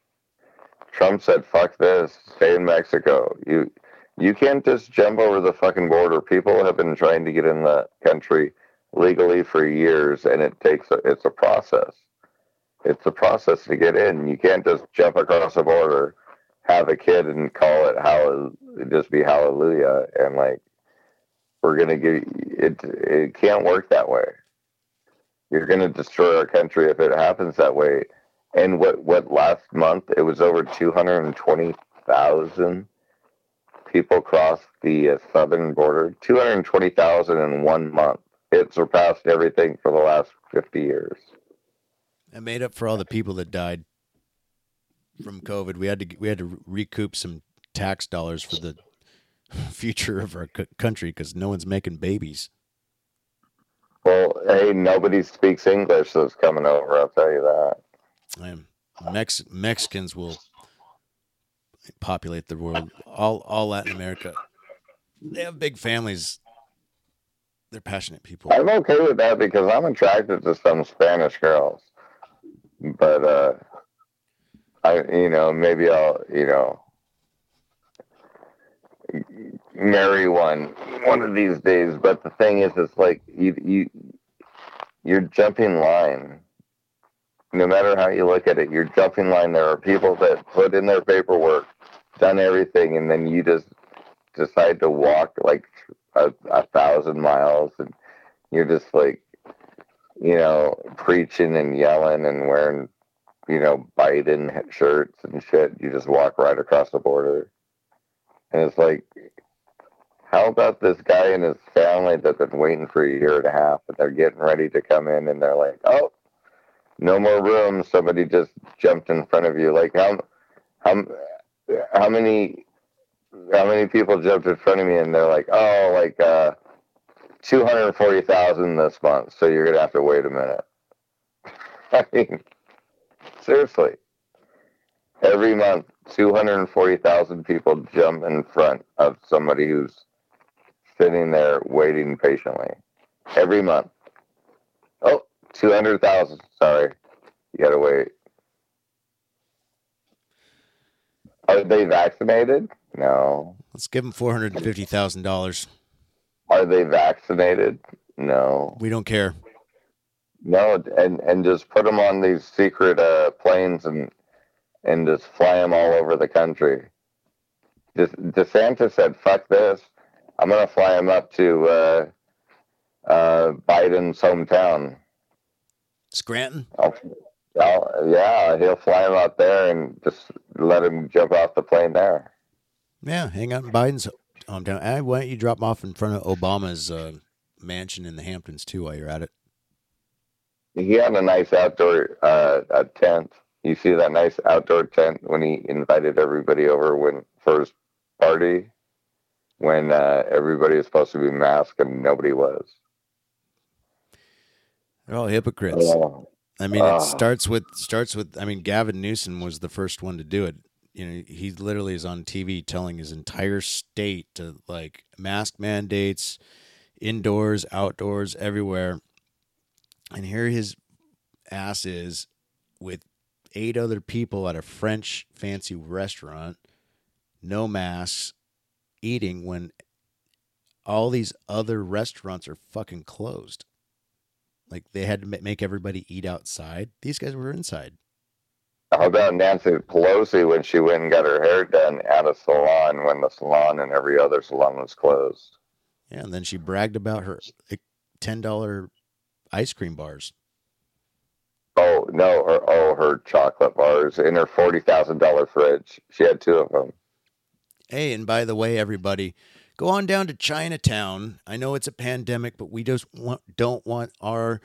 Trump said, "Fuck this, stay in Mexico." You you can't just jump over the fucking border. People have been trying to get in the country legally for years, and it takes a, it's a process. It's a process to get in. You can't just jump across the border, have a kid, and call it how just be hallelujah and like we're gonna give it. It can't work that way. You're gonna destroy our country if it happens that way. And what what last month it was over two hundred and twenty thousand people crossed the uh, southern border. Two hundred twenty thousand in one month. It surpassed everything for the last fifty years. It made up for all the people that died from COVID. We had to we had to recoup some tax dollars for the future of our country because no one's making babies. Well, hey, nobody speaks English that's coming over. I'll tell you that. And Mex- Mexicans will populate the world. All all Latin America. They have big families. They're passionate people. I'm okay with that because I'm attracted to some Spanish girls. But uh I you know, maybe I'll, you know, marry one one of these days, but the thing is it's like you you you're jumping line. No matter how you look at it, you're jumping line. There are people that put in their paperwork, done everything, and then you just decide to walk like a, a thousand miles and you're just like you know preaching and yelling and wearing you know biden shirts and shit. You just walk right across the border. And it's like how about this guy and his family that's been waiting for a year and a half and they're getting ready to come in and they're like oh no more room. Somebody just jumped in front of you. Like how how how many how many people jumped in front of me and they're like, oh, like uh, 240,000 this month. So you're to have to wait a minute. I mean, seriously. Every month, 240,000 people jump in front of somebody who's sitting there waiting patiently. Every month. Oh, 200,000. Sorry. You got to wait. Are they vaccinated? No. Let's give them four hundred and fifty thousand dollars. Are they vaccinated? No. We don't care. No, and and just put them on these secret uh, planes and and just fly them all over the country. De- DeSantis said, "Fuck this! I'm gonna fly him up to uh, uh, Biden's hometown. Scranton. I'll, I'll, yeah, he'll fly him out there and just let him jump off the plane there." Yeah, hang out in Biden's hometown. Why don't you drop 'em off in front of Obama's uh, mansion in the Hamptons too while you're at it? He had a nice outdoor uh, a tent. You see that nice outdoor tent when he invited everybody over when for his party, when uh, everybody was supposed to be masked and nobody was. They're all hypocrites. Oh, I mean, Ah. it starts with starts with. I mean, Gavin Newsom was the first one to do it. You know, he literally is on TV telling his entire state to like mask mandates, indoors, outdoors, everywhere. And here his ass is with eight other people at a French fancy restaurant, no masks, eating when all these other restaurants are fucking closed. Like they had to make everybody eat outside. These guys were inside. How about Nancy Pelosi when she went and got her hair done at a salon when the salon and every other salon was closed? Yeah, and then she bragged about her like, ten dollar ice cream bars. Oh no, her oh her chocolate bars in her forty thousand dollar fridge. She had two of them. Hey, and by the way, everybody, go on down to Chinatown. I know it's a pandemic, but we just want, don't want our,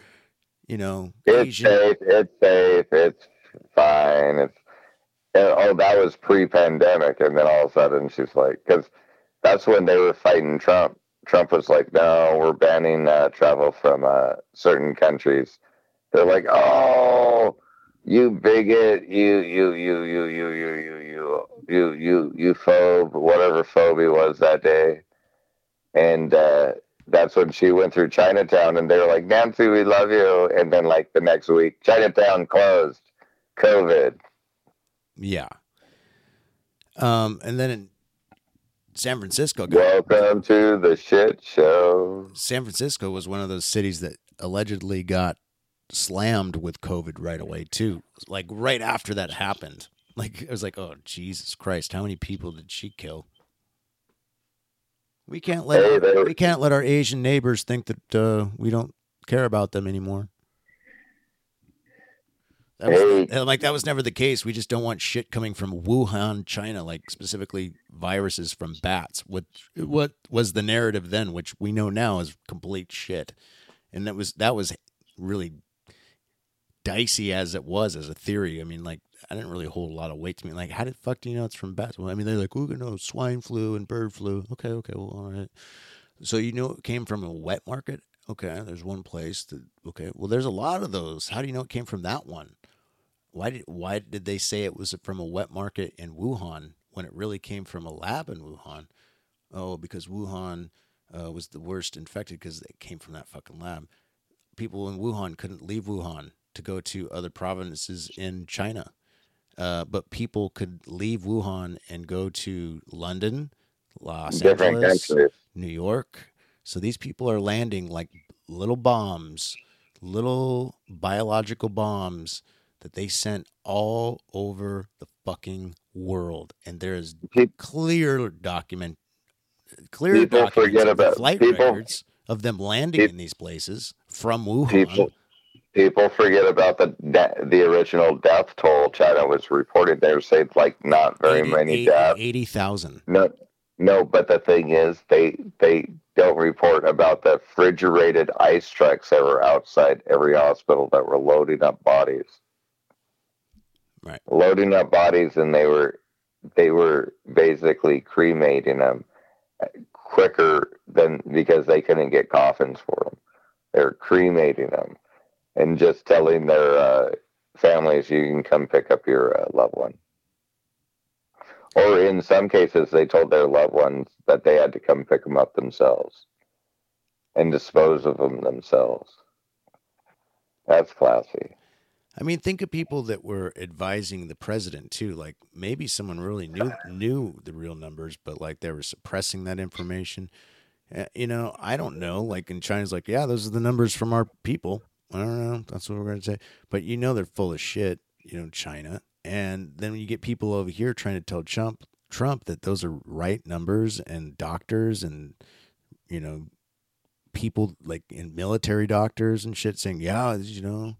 you know, It's Asian. safe. It's safe. It's fine. It's and, oh, that was pre-pandemic, and then all of a sudden she's like, because that's when they were fighting Trump. Trump was like, no, we're banning uh, travel from uh, certain countries. They're like, oh, you bigot, you you you you you you you you you you you phobe, whatever phobia was that day. And uh, that's when she went through Chinatown and they were like, Nancy, we love you. And then like the next week, Chinatown closed. COVID. Yeah. Um, and then in San Francisco, got, Welcome to the shit show. San Francisco was one of those cities that allegedly got slammed with COVID right away too. Like right after that happened. Like it was like, oh Jesus Christ, how many people did she kill? We can't let Hey, they- we can't let our Asian neighbors think that uh, we don't care about them anymore. That was, Hey. like that was never the case. We just don't want shit coming from Wuhan, China, like specifically viruses from bats. What what was the narrative then, which we know now is complete shit, and that was that was really dicey as it was as a theory. I mean, like I didn't really hold a lot of weight to me. Like, how did fuck do you know it's from bats? Well, I mean, they're like, oh, no, swine flu and bird flu. Okay, okay, well, all right. So you know it came from a wet market. Okay, there's one place that. Okay, well, there's a lot of those. How do you know it came from that one? Why did why did they say it was from a wet market in Wuhan when it really came from a lab in Wuhan? Oh, because Wuhan uh, was the worst infected because it came from that fucking lab. People in Wuhan couldn't leave Wuhan to go to other provinces in China, uh, but people could leave Wuhan and go to London, Los Different Angeles, countries. New York. So these people are landing like little bombs, little biological bombs that they sent all over the fucking world. And there is clear document, clear People documents forget of about- flight people- records of them landing Pe- in these places from Wuhan. People people forget about the de- the original death toll China was reporting. They were saying like not very 80 many 80 deaths. 80,000. No, no, but the thing is, they they don't report about the refrigerated ice trucks that were outside every hospital that were loading up bodies. Right. Loading up bodies, and they were they were basically cremating them quicker than because they couldn't get coffins for them. They're cremating them and just telling their uh, families, "You can come pick up your uh, loved one." Or in some cases, they told their loved ones that they had to come pick them up themselves and dispose of them themselves. That's classy. I mean, think of people that were advising the president too. Like maybe someone really knew knew the real numbers, but like they were suppressing that information. Uh, you know, I don't know. Like in China's, like yeah, those are the numbers from our people. I don't know. That's what we're gonna say. But you know, they're full of shit. You know, China. And then when you get people over here trying to tell Trump Trump that those are right numbers and doctors and you know people like in military doctors and shit saying yeah you know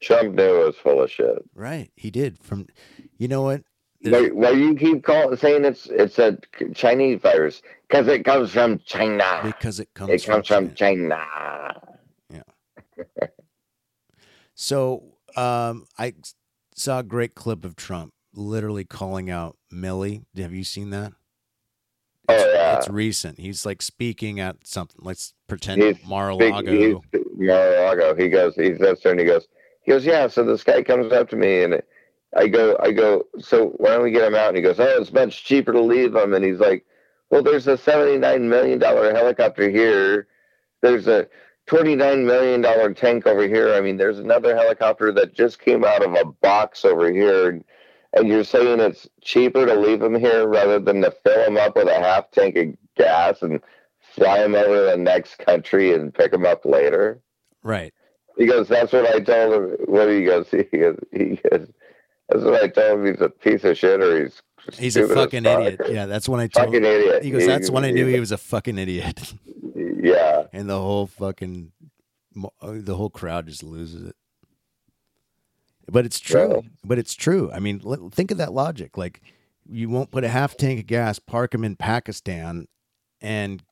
Trump knew it was full of shit. Right, he did. From, you know what? Why, why you keep call, saying it's it's a Chinese virus? Because it comes from China. because it comes. It comes from China. China. So, um, I saw a great clip of Trump literally calling out Milley. Have you seen that? Oh, It's, yeah. it's recent. He's like speaking at something. Let's pretend He's Mar-a-Lago. He's- Mar-a-Lago. He goes. He sits there and he goes. He goes. Yeah. So this guy comes up to me and I go. I go. So why don't we get him out? And he goes. Oh, it's much cheaper to leave him. And he's like, Well, there's a seventy-nine million dollar helicopter here. There's a twenty-nine million dollar tank over here. I mean, there's another helicopter that just came out of a box over here. And, and you're saying it's cheaper to leave them here rather than to fill them up with a half tank of gas and fly them over to the next country and pick them up later. right. He goes, "That's what I told him." What he goes, he goes, he goes, "That's what I told him. He's a piece of shit, or he's He's a fucking fuck." idiot. Yeah, that's when I told. fucking idiot. He goes. That's when I knew he was a fucking idiot. Yeah, and the whole fucking uh, the whole crowd just loses it. But it's true. But it's true. I mean, think of that logic. Like, you won't put a half tank of gas, park them in Pakistan, and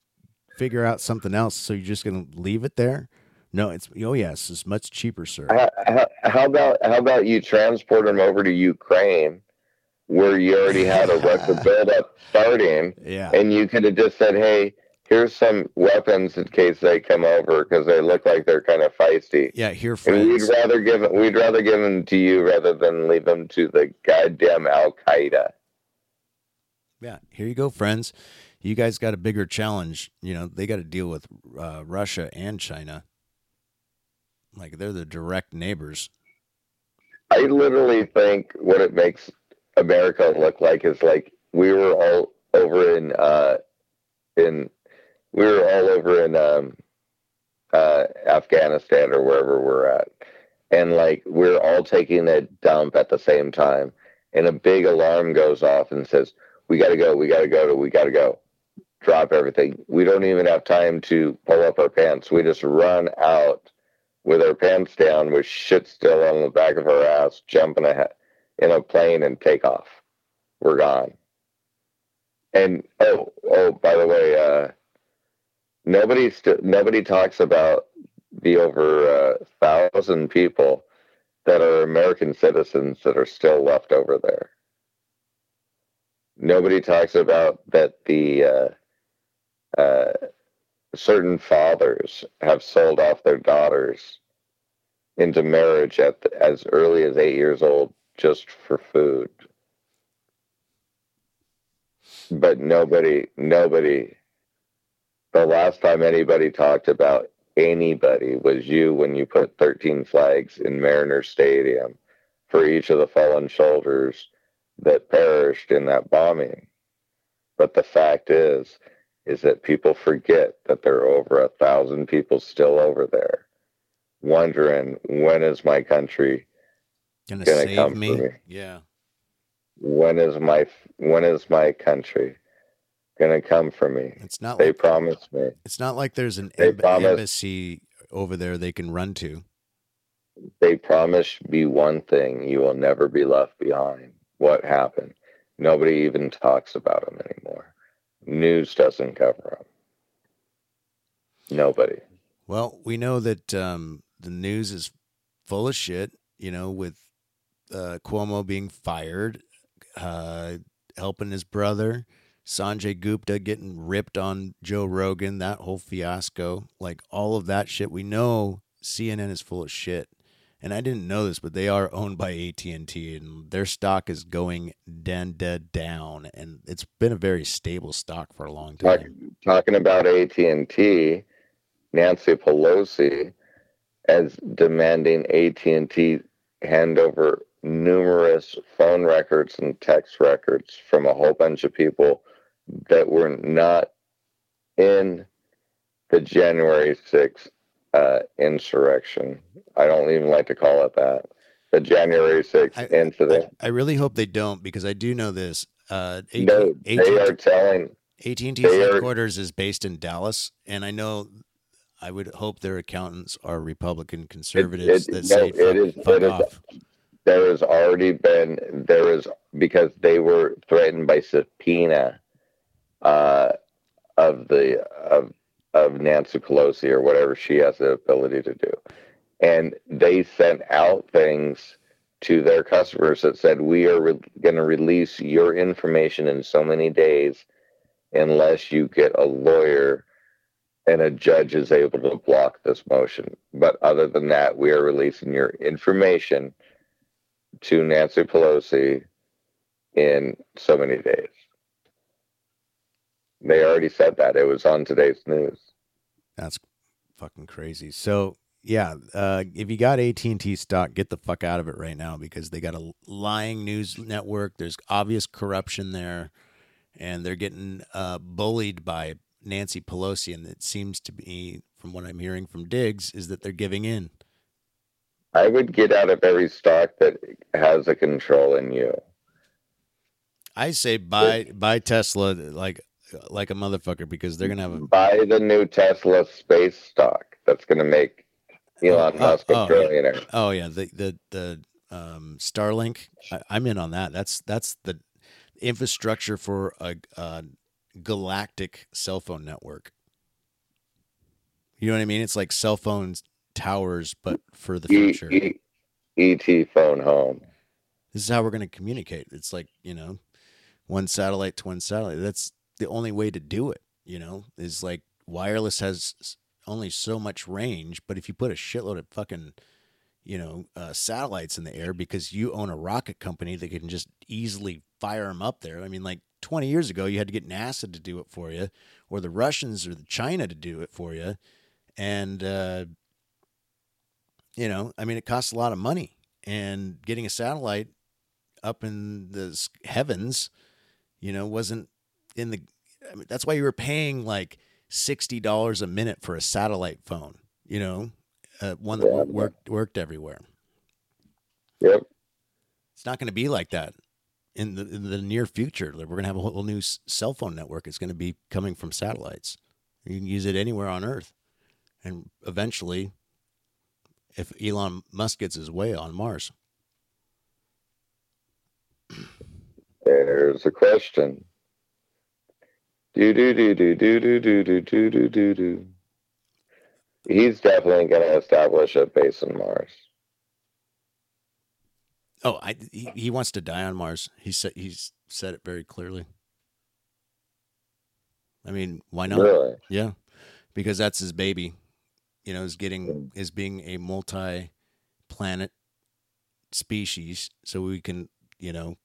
figure out something else. So you're just gonna leave it there? No, it's oh yes, it's much cheaper, sir. how, how, about how about you transport them over to Ukraine, where you already had a Russia buildup starting, Yeah, and you could have just said, "Hey, here's some weapons in case they come over because they look like they're kind of feisty. Yeah, here, And we'd rather give we'd rather give them to you rather than leave them to the goddamn Al Qaeda. Yeah, here you go, friends. You guys got a bigger challenge. You know, they got to deal with uh, Russia and China. Like they're the direct neighbors. I literally think what it makes America look like is like we were all over in uh in we were all over in um uh Afghanistan or wherever we're at. And like we're all taking a dump at the same time and a big alarm goes off and says, We gotta go, we gotta go, we gotta go. Drop everything. We don't even have time to pull up our pants. We just run out with our pants down with shit still on the back of our ass, jump in a, in a plane and take off. We're gone. And oh, oh, by the way, uh, nobody st- nobody talks about the over uh, thousand people that are American citizens that are still left over there. Nobody talks about that the uh, uh, certain fathers have sold off their daughters into marriage at the, as early as eight years old just for food. But nobody, nobody, the last time anybody talked about anybody was you when you put 13 flags in Mariner Stadium for each of the fallen soldiers that perished in that bombing. But the fact is, is that people forget that there are over a thousand people still over there wondering when is my country Gonna, Gonna come me? me. Yeah. when is my when is my country gonna come for me. It's not they like promised me. It's not like there's an emb- promised- embassy over there they can run to. they promised me one thing you will never be left behind. What happened? Nobody even talks about them anymore. News doesn't cover them nobody. Well, we know that um, the news is full of shit. You know, with uh, Cuomo being fired, uh, helping his brother, Sanjay Gupta getting ripped on Joe Rogan, that whole fiasco, like all of that shit. We know CNN is full of shit, and I didn't know this, but they are owned by AT and their stock is going den dead down, and it's been a very stable stock for a long Talk, time. talking about AT&T, Nancy Pelosi as demanding AT&T hand over numerous phone records and text records from a whole bunch of people that were not in the January 6th uh, insurrection. I don't even like to call it that. The January 6th I- incident. I really hope they don't because I do know this. Uh, AT, no, they are telling AT&T's they are- headquarters is based in Dallas, and I know I would hope their accountants are Republican conservatives it- that no, say it fuck, is- fuck it is- off. there has already been there is because they were threatened by subpoena uh, of the of of Nancy Pelosi or whatever she has the ability to do, and they sent out things to their customers that said we are re- going to release your information in so many days unless you get a lawyer and a judge is able to block this motion. But other than that, we are releasing your information to Nancy Pelosi in so many days. They already said that. It was on today's news. That's fucking crazy. So yeah, uh, if you got AT and T stock, get the fuck out of it right now because they got a lying news network. There's obvious corruption there, and they're getting uh, bullied by Nancy Pelosi. And it seems to be, from what I'm hearing from Diggs, is that they're giving in. I would get out of every stock that has a control in you. I say buy buy Tesla like like a motherfucker because they're gonna have a Buy the new Tesla space stock that's going to make Elon Oh, Musk oh, a trillionaire. oh yeah the the the um, Starlink. I, I'm in on that. That's that's the infrastructure for a, a galactic cell phone network. You know what I mean? It's like cell phones towers, but for the E- future. E- ET phone home. This is how we're going to communicate. It's like you know, one satellite to one satellite. That's the only way to do it. You know, is like wireless has only so much range, but if you put a shitload of fucking, you know, uh, satellites in the air because you own a rocket company that can just easily fire them up there. I mean, like 20 years ago, you had to get NASA to do it for you, or the Russians or the China to do it for you, and uh, you know, I mean, it costs a lot of money, and getting a satellite up in the heavens, you know, wasn't in the. I mean, that's why you were paying like sixty dollars a minute for a satellite phone. You know, uh, one that Yeah. wo- worked worked everywhere. Yep. It's not going to be like that in the in the near future. Like, We're going to have a whole new cell phone network. It's going to be coming from satellites. You can use it anywhere on Earth, and eventually, if Elon Musk gets his way on Mars, There's a question. Do do do do do do do do do do do do. He's definitely going to establish a base on Mars. oh, I he, he wants to die on Mars. He said he's said it very clearly. I mean, why not? Really? Yeah, because that's his baby. You know, is getting hmm. is being a multi-planet species, so we can you know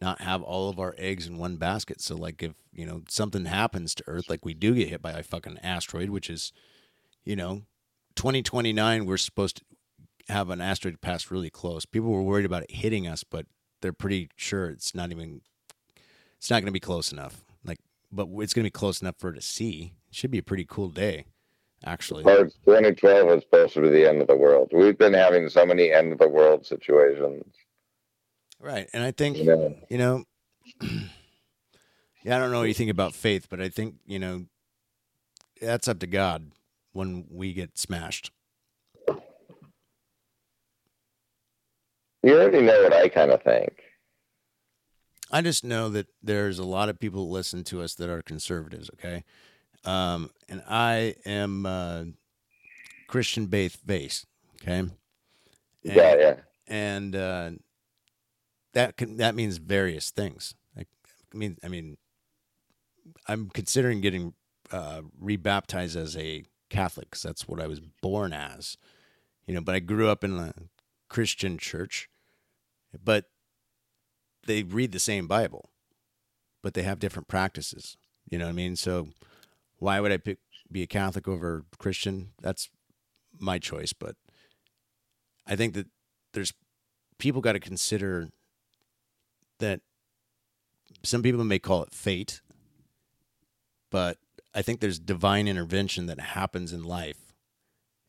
not have all of our eggs in one basket. So, like, if you know something happens to Earth, like we do get hit by a fucking asteroid, which is, you know, twenty twenty nine, we're supposed to have an asteroid pass really close. People were worried about it hitting us, but they're pretty sure it's not even. It's not going to be close enough. Like, but it's going to be close enough for it to see. It should be a pretty cool day, actually. March 2012 was supposed to be the end of the world. We've been having so many end of the world situations. Right, and I think You know, you know, yeah, I don't know what you think about faith, but I think you know that's up to God when we get smashed. you already know what I kind of think. I just know that there's a lot of people that listen to us that are conservatives, okay? Um, and I am uh, Christian faith based, okay? And, Yeah, yeah. and uh, that can that means various things. I mean, I mean, I'm considering getting uh, rebaptized as a Catholic because that's what I was born as, you know. But I grew up in a Christian church, but they read the same Bible, but they have different practices. You know what I mean? So why would I pick be a Catholic over Christian? That's my choice, but I think that there's people got to consider that some people may call it fate, but I think there's divine intervention that happens in life.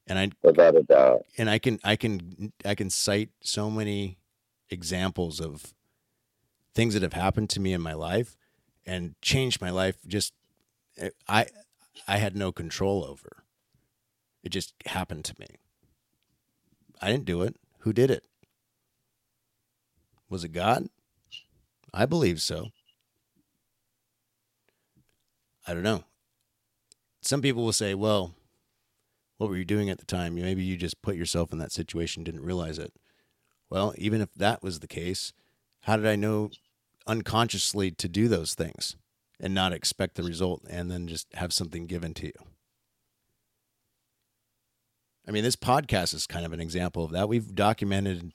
And I Without a doubt. and I can I can I can cite so many examples of things that have happened to me in my life and changed my life just I I had no control over. It just happened to me. I didn't do it. Who did it? Was it God? I believe so. I don't know. Some people will say, well, what were you doing at the time? Maybe you just put yourself in that situation, didn't realize it. Well, even if that was the case, how did I know unconsciously to do those things and not expect the result and then just have something given to you? I mean, this podcast is kind of an example of that. We've documented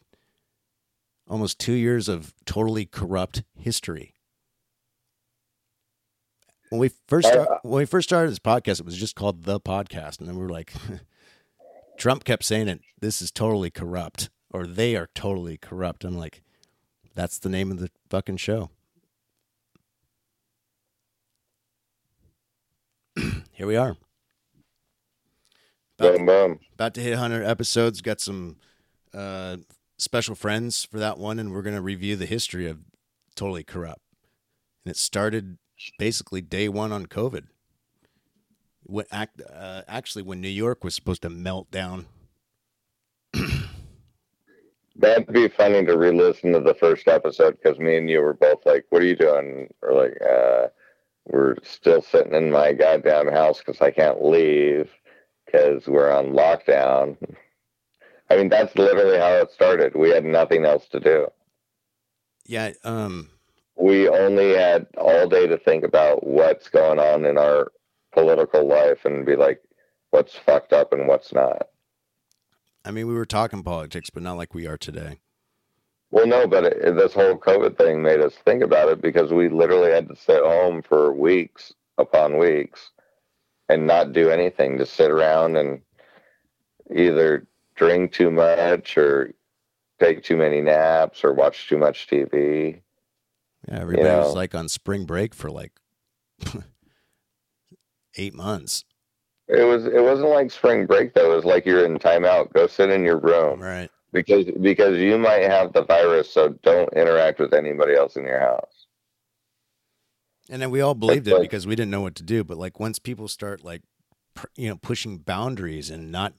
almost two years of totally corrupt history. When we first start, when we first started this podcast, it was just called the podcast, and then we were like, Trump kept saying it. This is totally corrupt, or they are totally corrupt. I'm like, that's the name of the fucking show. Here we are. About Boom, boom. about to hit 100 episodes. Got some uh, special friends for that one, and we're going to review the history of Totally Corrupt. And it started basically day one on COVID. When, act, uh, actually, when New York was supposed to melt down. That'd be funny to re-listen to the first episode because me and you were both like, "What are you doing?" We're like, uh, "We're still sitting in my goddamn house because I can't leave because we're on lockdown." I mean, that's literally how it started. We had nothing else to do. Yeah, um, We only had all day to think about what's going on in our political life and be like, what's fucked up and what's not. I mean, we were talking politics, but not like we are today. Well, no, but it, this whole COVID thing made us think about it because we literally had to sit home for weeks upon weeks and not do anything, just sit around and either drink too much or take too many naps or watch too much TV. Yeah, everybody was know. like on spring break for like eight months. It was it wasn't like spring break though. It was like you're in timeout. Go sit in your room Right. because because you might have the virus. So don't interact with anybody else in your house. And then we all believed it like- because we didn't know what to do. But like once people start like, pr- you know, pushing boundaries and not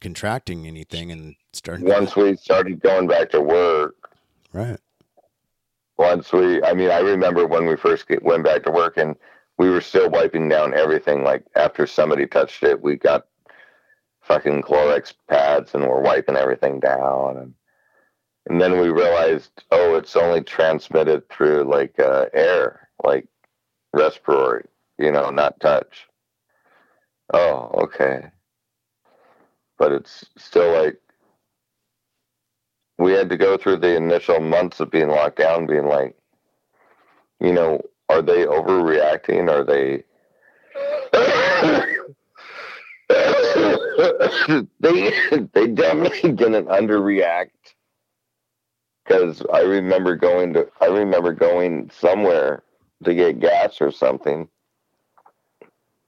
contracting anything and starting Once we started going back to work, right. once we i mean i remember when we first get, went back to work and we were still wiping down everything like after somebody touched it we got fucking clorox pads and we're wiping everything down and and then we realized oh it's only transmitted through like uh, air like respiratory you know not touch. Oh okay but it's still like we had to go through the initial months of being locked down, being like, you know, are they overreacting? Are they? they they definitely didn't underreact because I remember going to I remember going somewhere to get gas or something,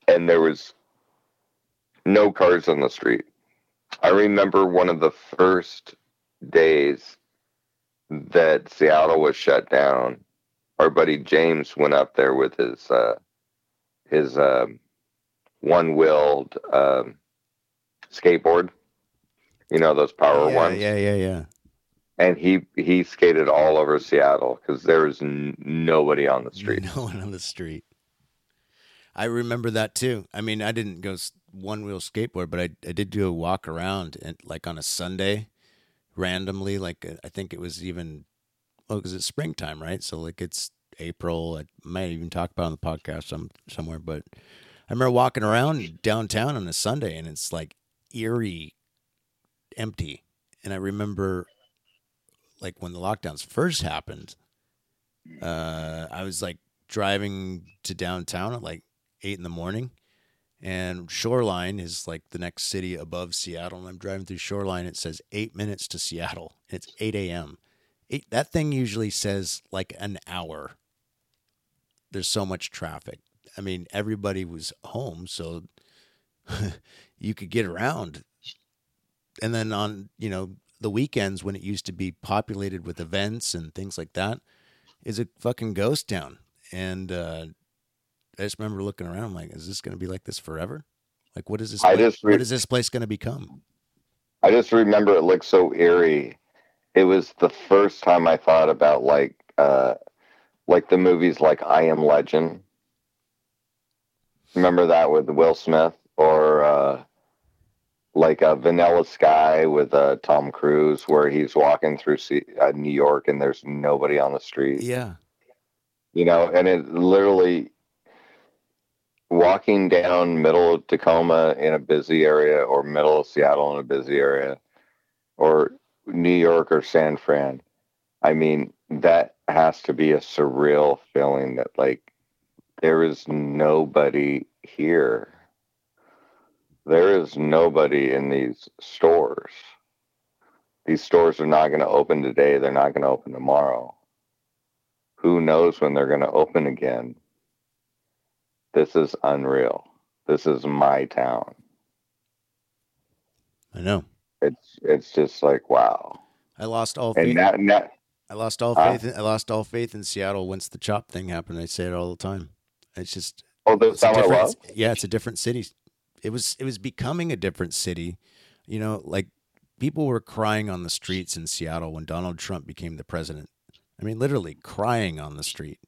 and there was no cars on the street. I remember one of the first days that Seattle was shut down, our buddy James went up there with his uh, his um, one wheeled um, skateboard. You know those power yeah, ones, yeah, yeah, yeah. and he he skated all over Seattle because there was n- nobody on the street. No one on the street. I remember that too. I mean, I didn't go one wheel skateboard, but I I did do a walk around and like on a Sunday, randomly. Like I think it was even oh, because it's springtime, right? So like it's April. I might even talk about on the podcast some somewhere, but I remember walking around downtown on a Sunday and it's like eerie, empty. And I remember like when the lockdowns first happened, uh, I was like driving to downtown at like eight in the morning, and Shoreline is like the next city above Seattle. And I'm driving through Shoreline. It says eight minutes to Seattle. It's eight a.m. Eight, that thing usually says like an hour. There's so much traffic. I mean, everybody was home, so you could get around. And then on you know the weekends when it used to be populated with events and things like that, is a fucking ghost town. And uh, I just remember looking around, I'm like, is this going to be like this forever? Like, what is this? I place- just re- what is this place going to become? I just remember it looked so eerie. It was the first time I thought about like uh like the movies like I Am Legend. Remember that with Will Smith or uh like a Vanilla Sky with uh, Tom Cruise where he's walking through C- uh, New York and there's nobody on the street. Yeah, You know, and it literally walking down middle of Tacoma in a busy area or middle of Seattle in a busy area or New York or San Fran. I mean, that has to be a surreal feeling that like there is nobody here. There is nobody in these stores. These stores are not going to open today. They're not going to open tomorrow. Who knows when they're going to open again? This is unreal. This is my town. I know. It's it's just like wow. I lost all faith. And now, now I lost all faith. In, I lost all faith in Seattle once the chop thing happened. I say it all the time. It's just oh, that's it's how different, yeah, it's a different city. It was it was becoming a different city. You know, like people were crying on the streets in Seattle when Donald Trump became the president. I mean, literally crying on the street.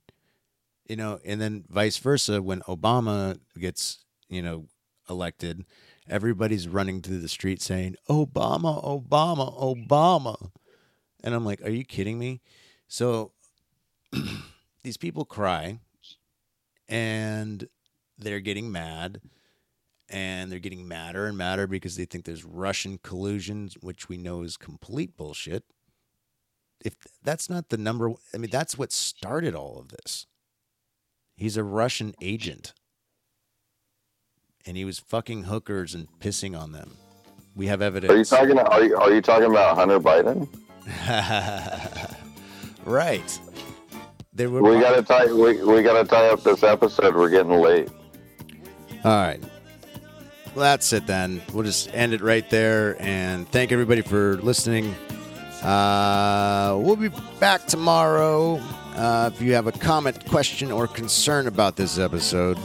You know, and then vice versa when Obama gets, you know, elected, everybody's running through the street saying, "Obama, Obama, Obama." And I'm like, "Are you kidding me?" So these people cry and they're getting mad and they're getting madder and madder because they think there's Russian collusion, which we know is complete bullshit. If that's not the number, I mean, that's what started all of this. He's a Russian agent. And he was fucking hookers and pissing on them. We have evidence. Are you talking? Are you, are you talking about Hunter Biden? right. They were We gotta tie. We, we gotta tie up this episode. We're getting late. All right. Well, that's it then. We'll just end it right there and thank everybody for listening. Uh, we'll be back tomorrow. Uh, if you have a comment, question, or concern about this episode,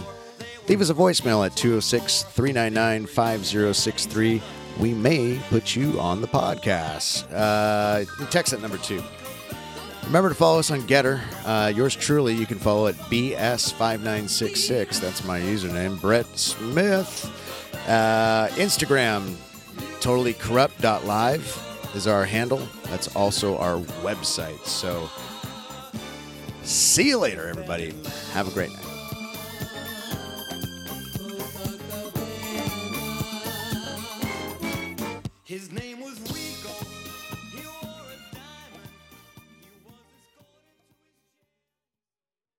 leave us a voicemail at 206 399 5063. We may put you on the podcast. Uh, text at number two. Remember to follow us on GETTR. Uh, yours truly, you can follow at BS5966. That's my username. Brett Smith. Uh, Instagram, totallycorrupt.live is our handle. That's also our website. So see you later, everybody. Have a great night.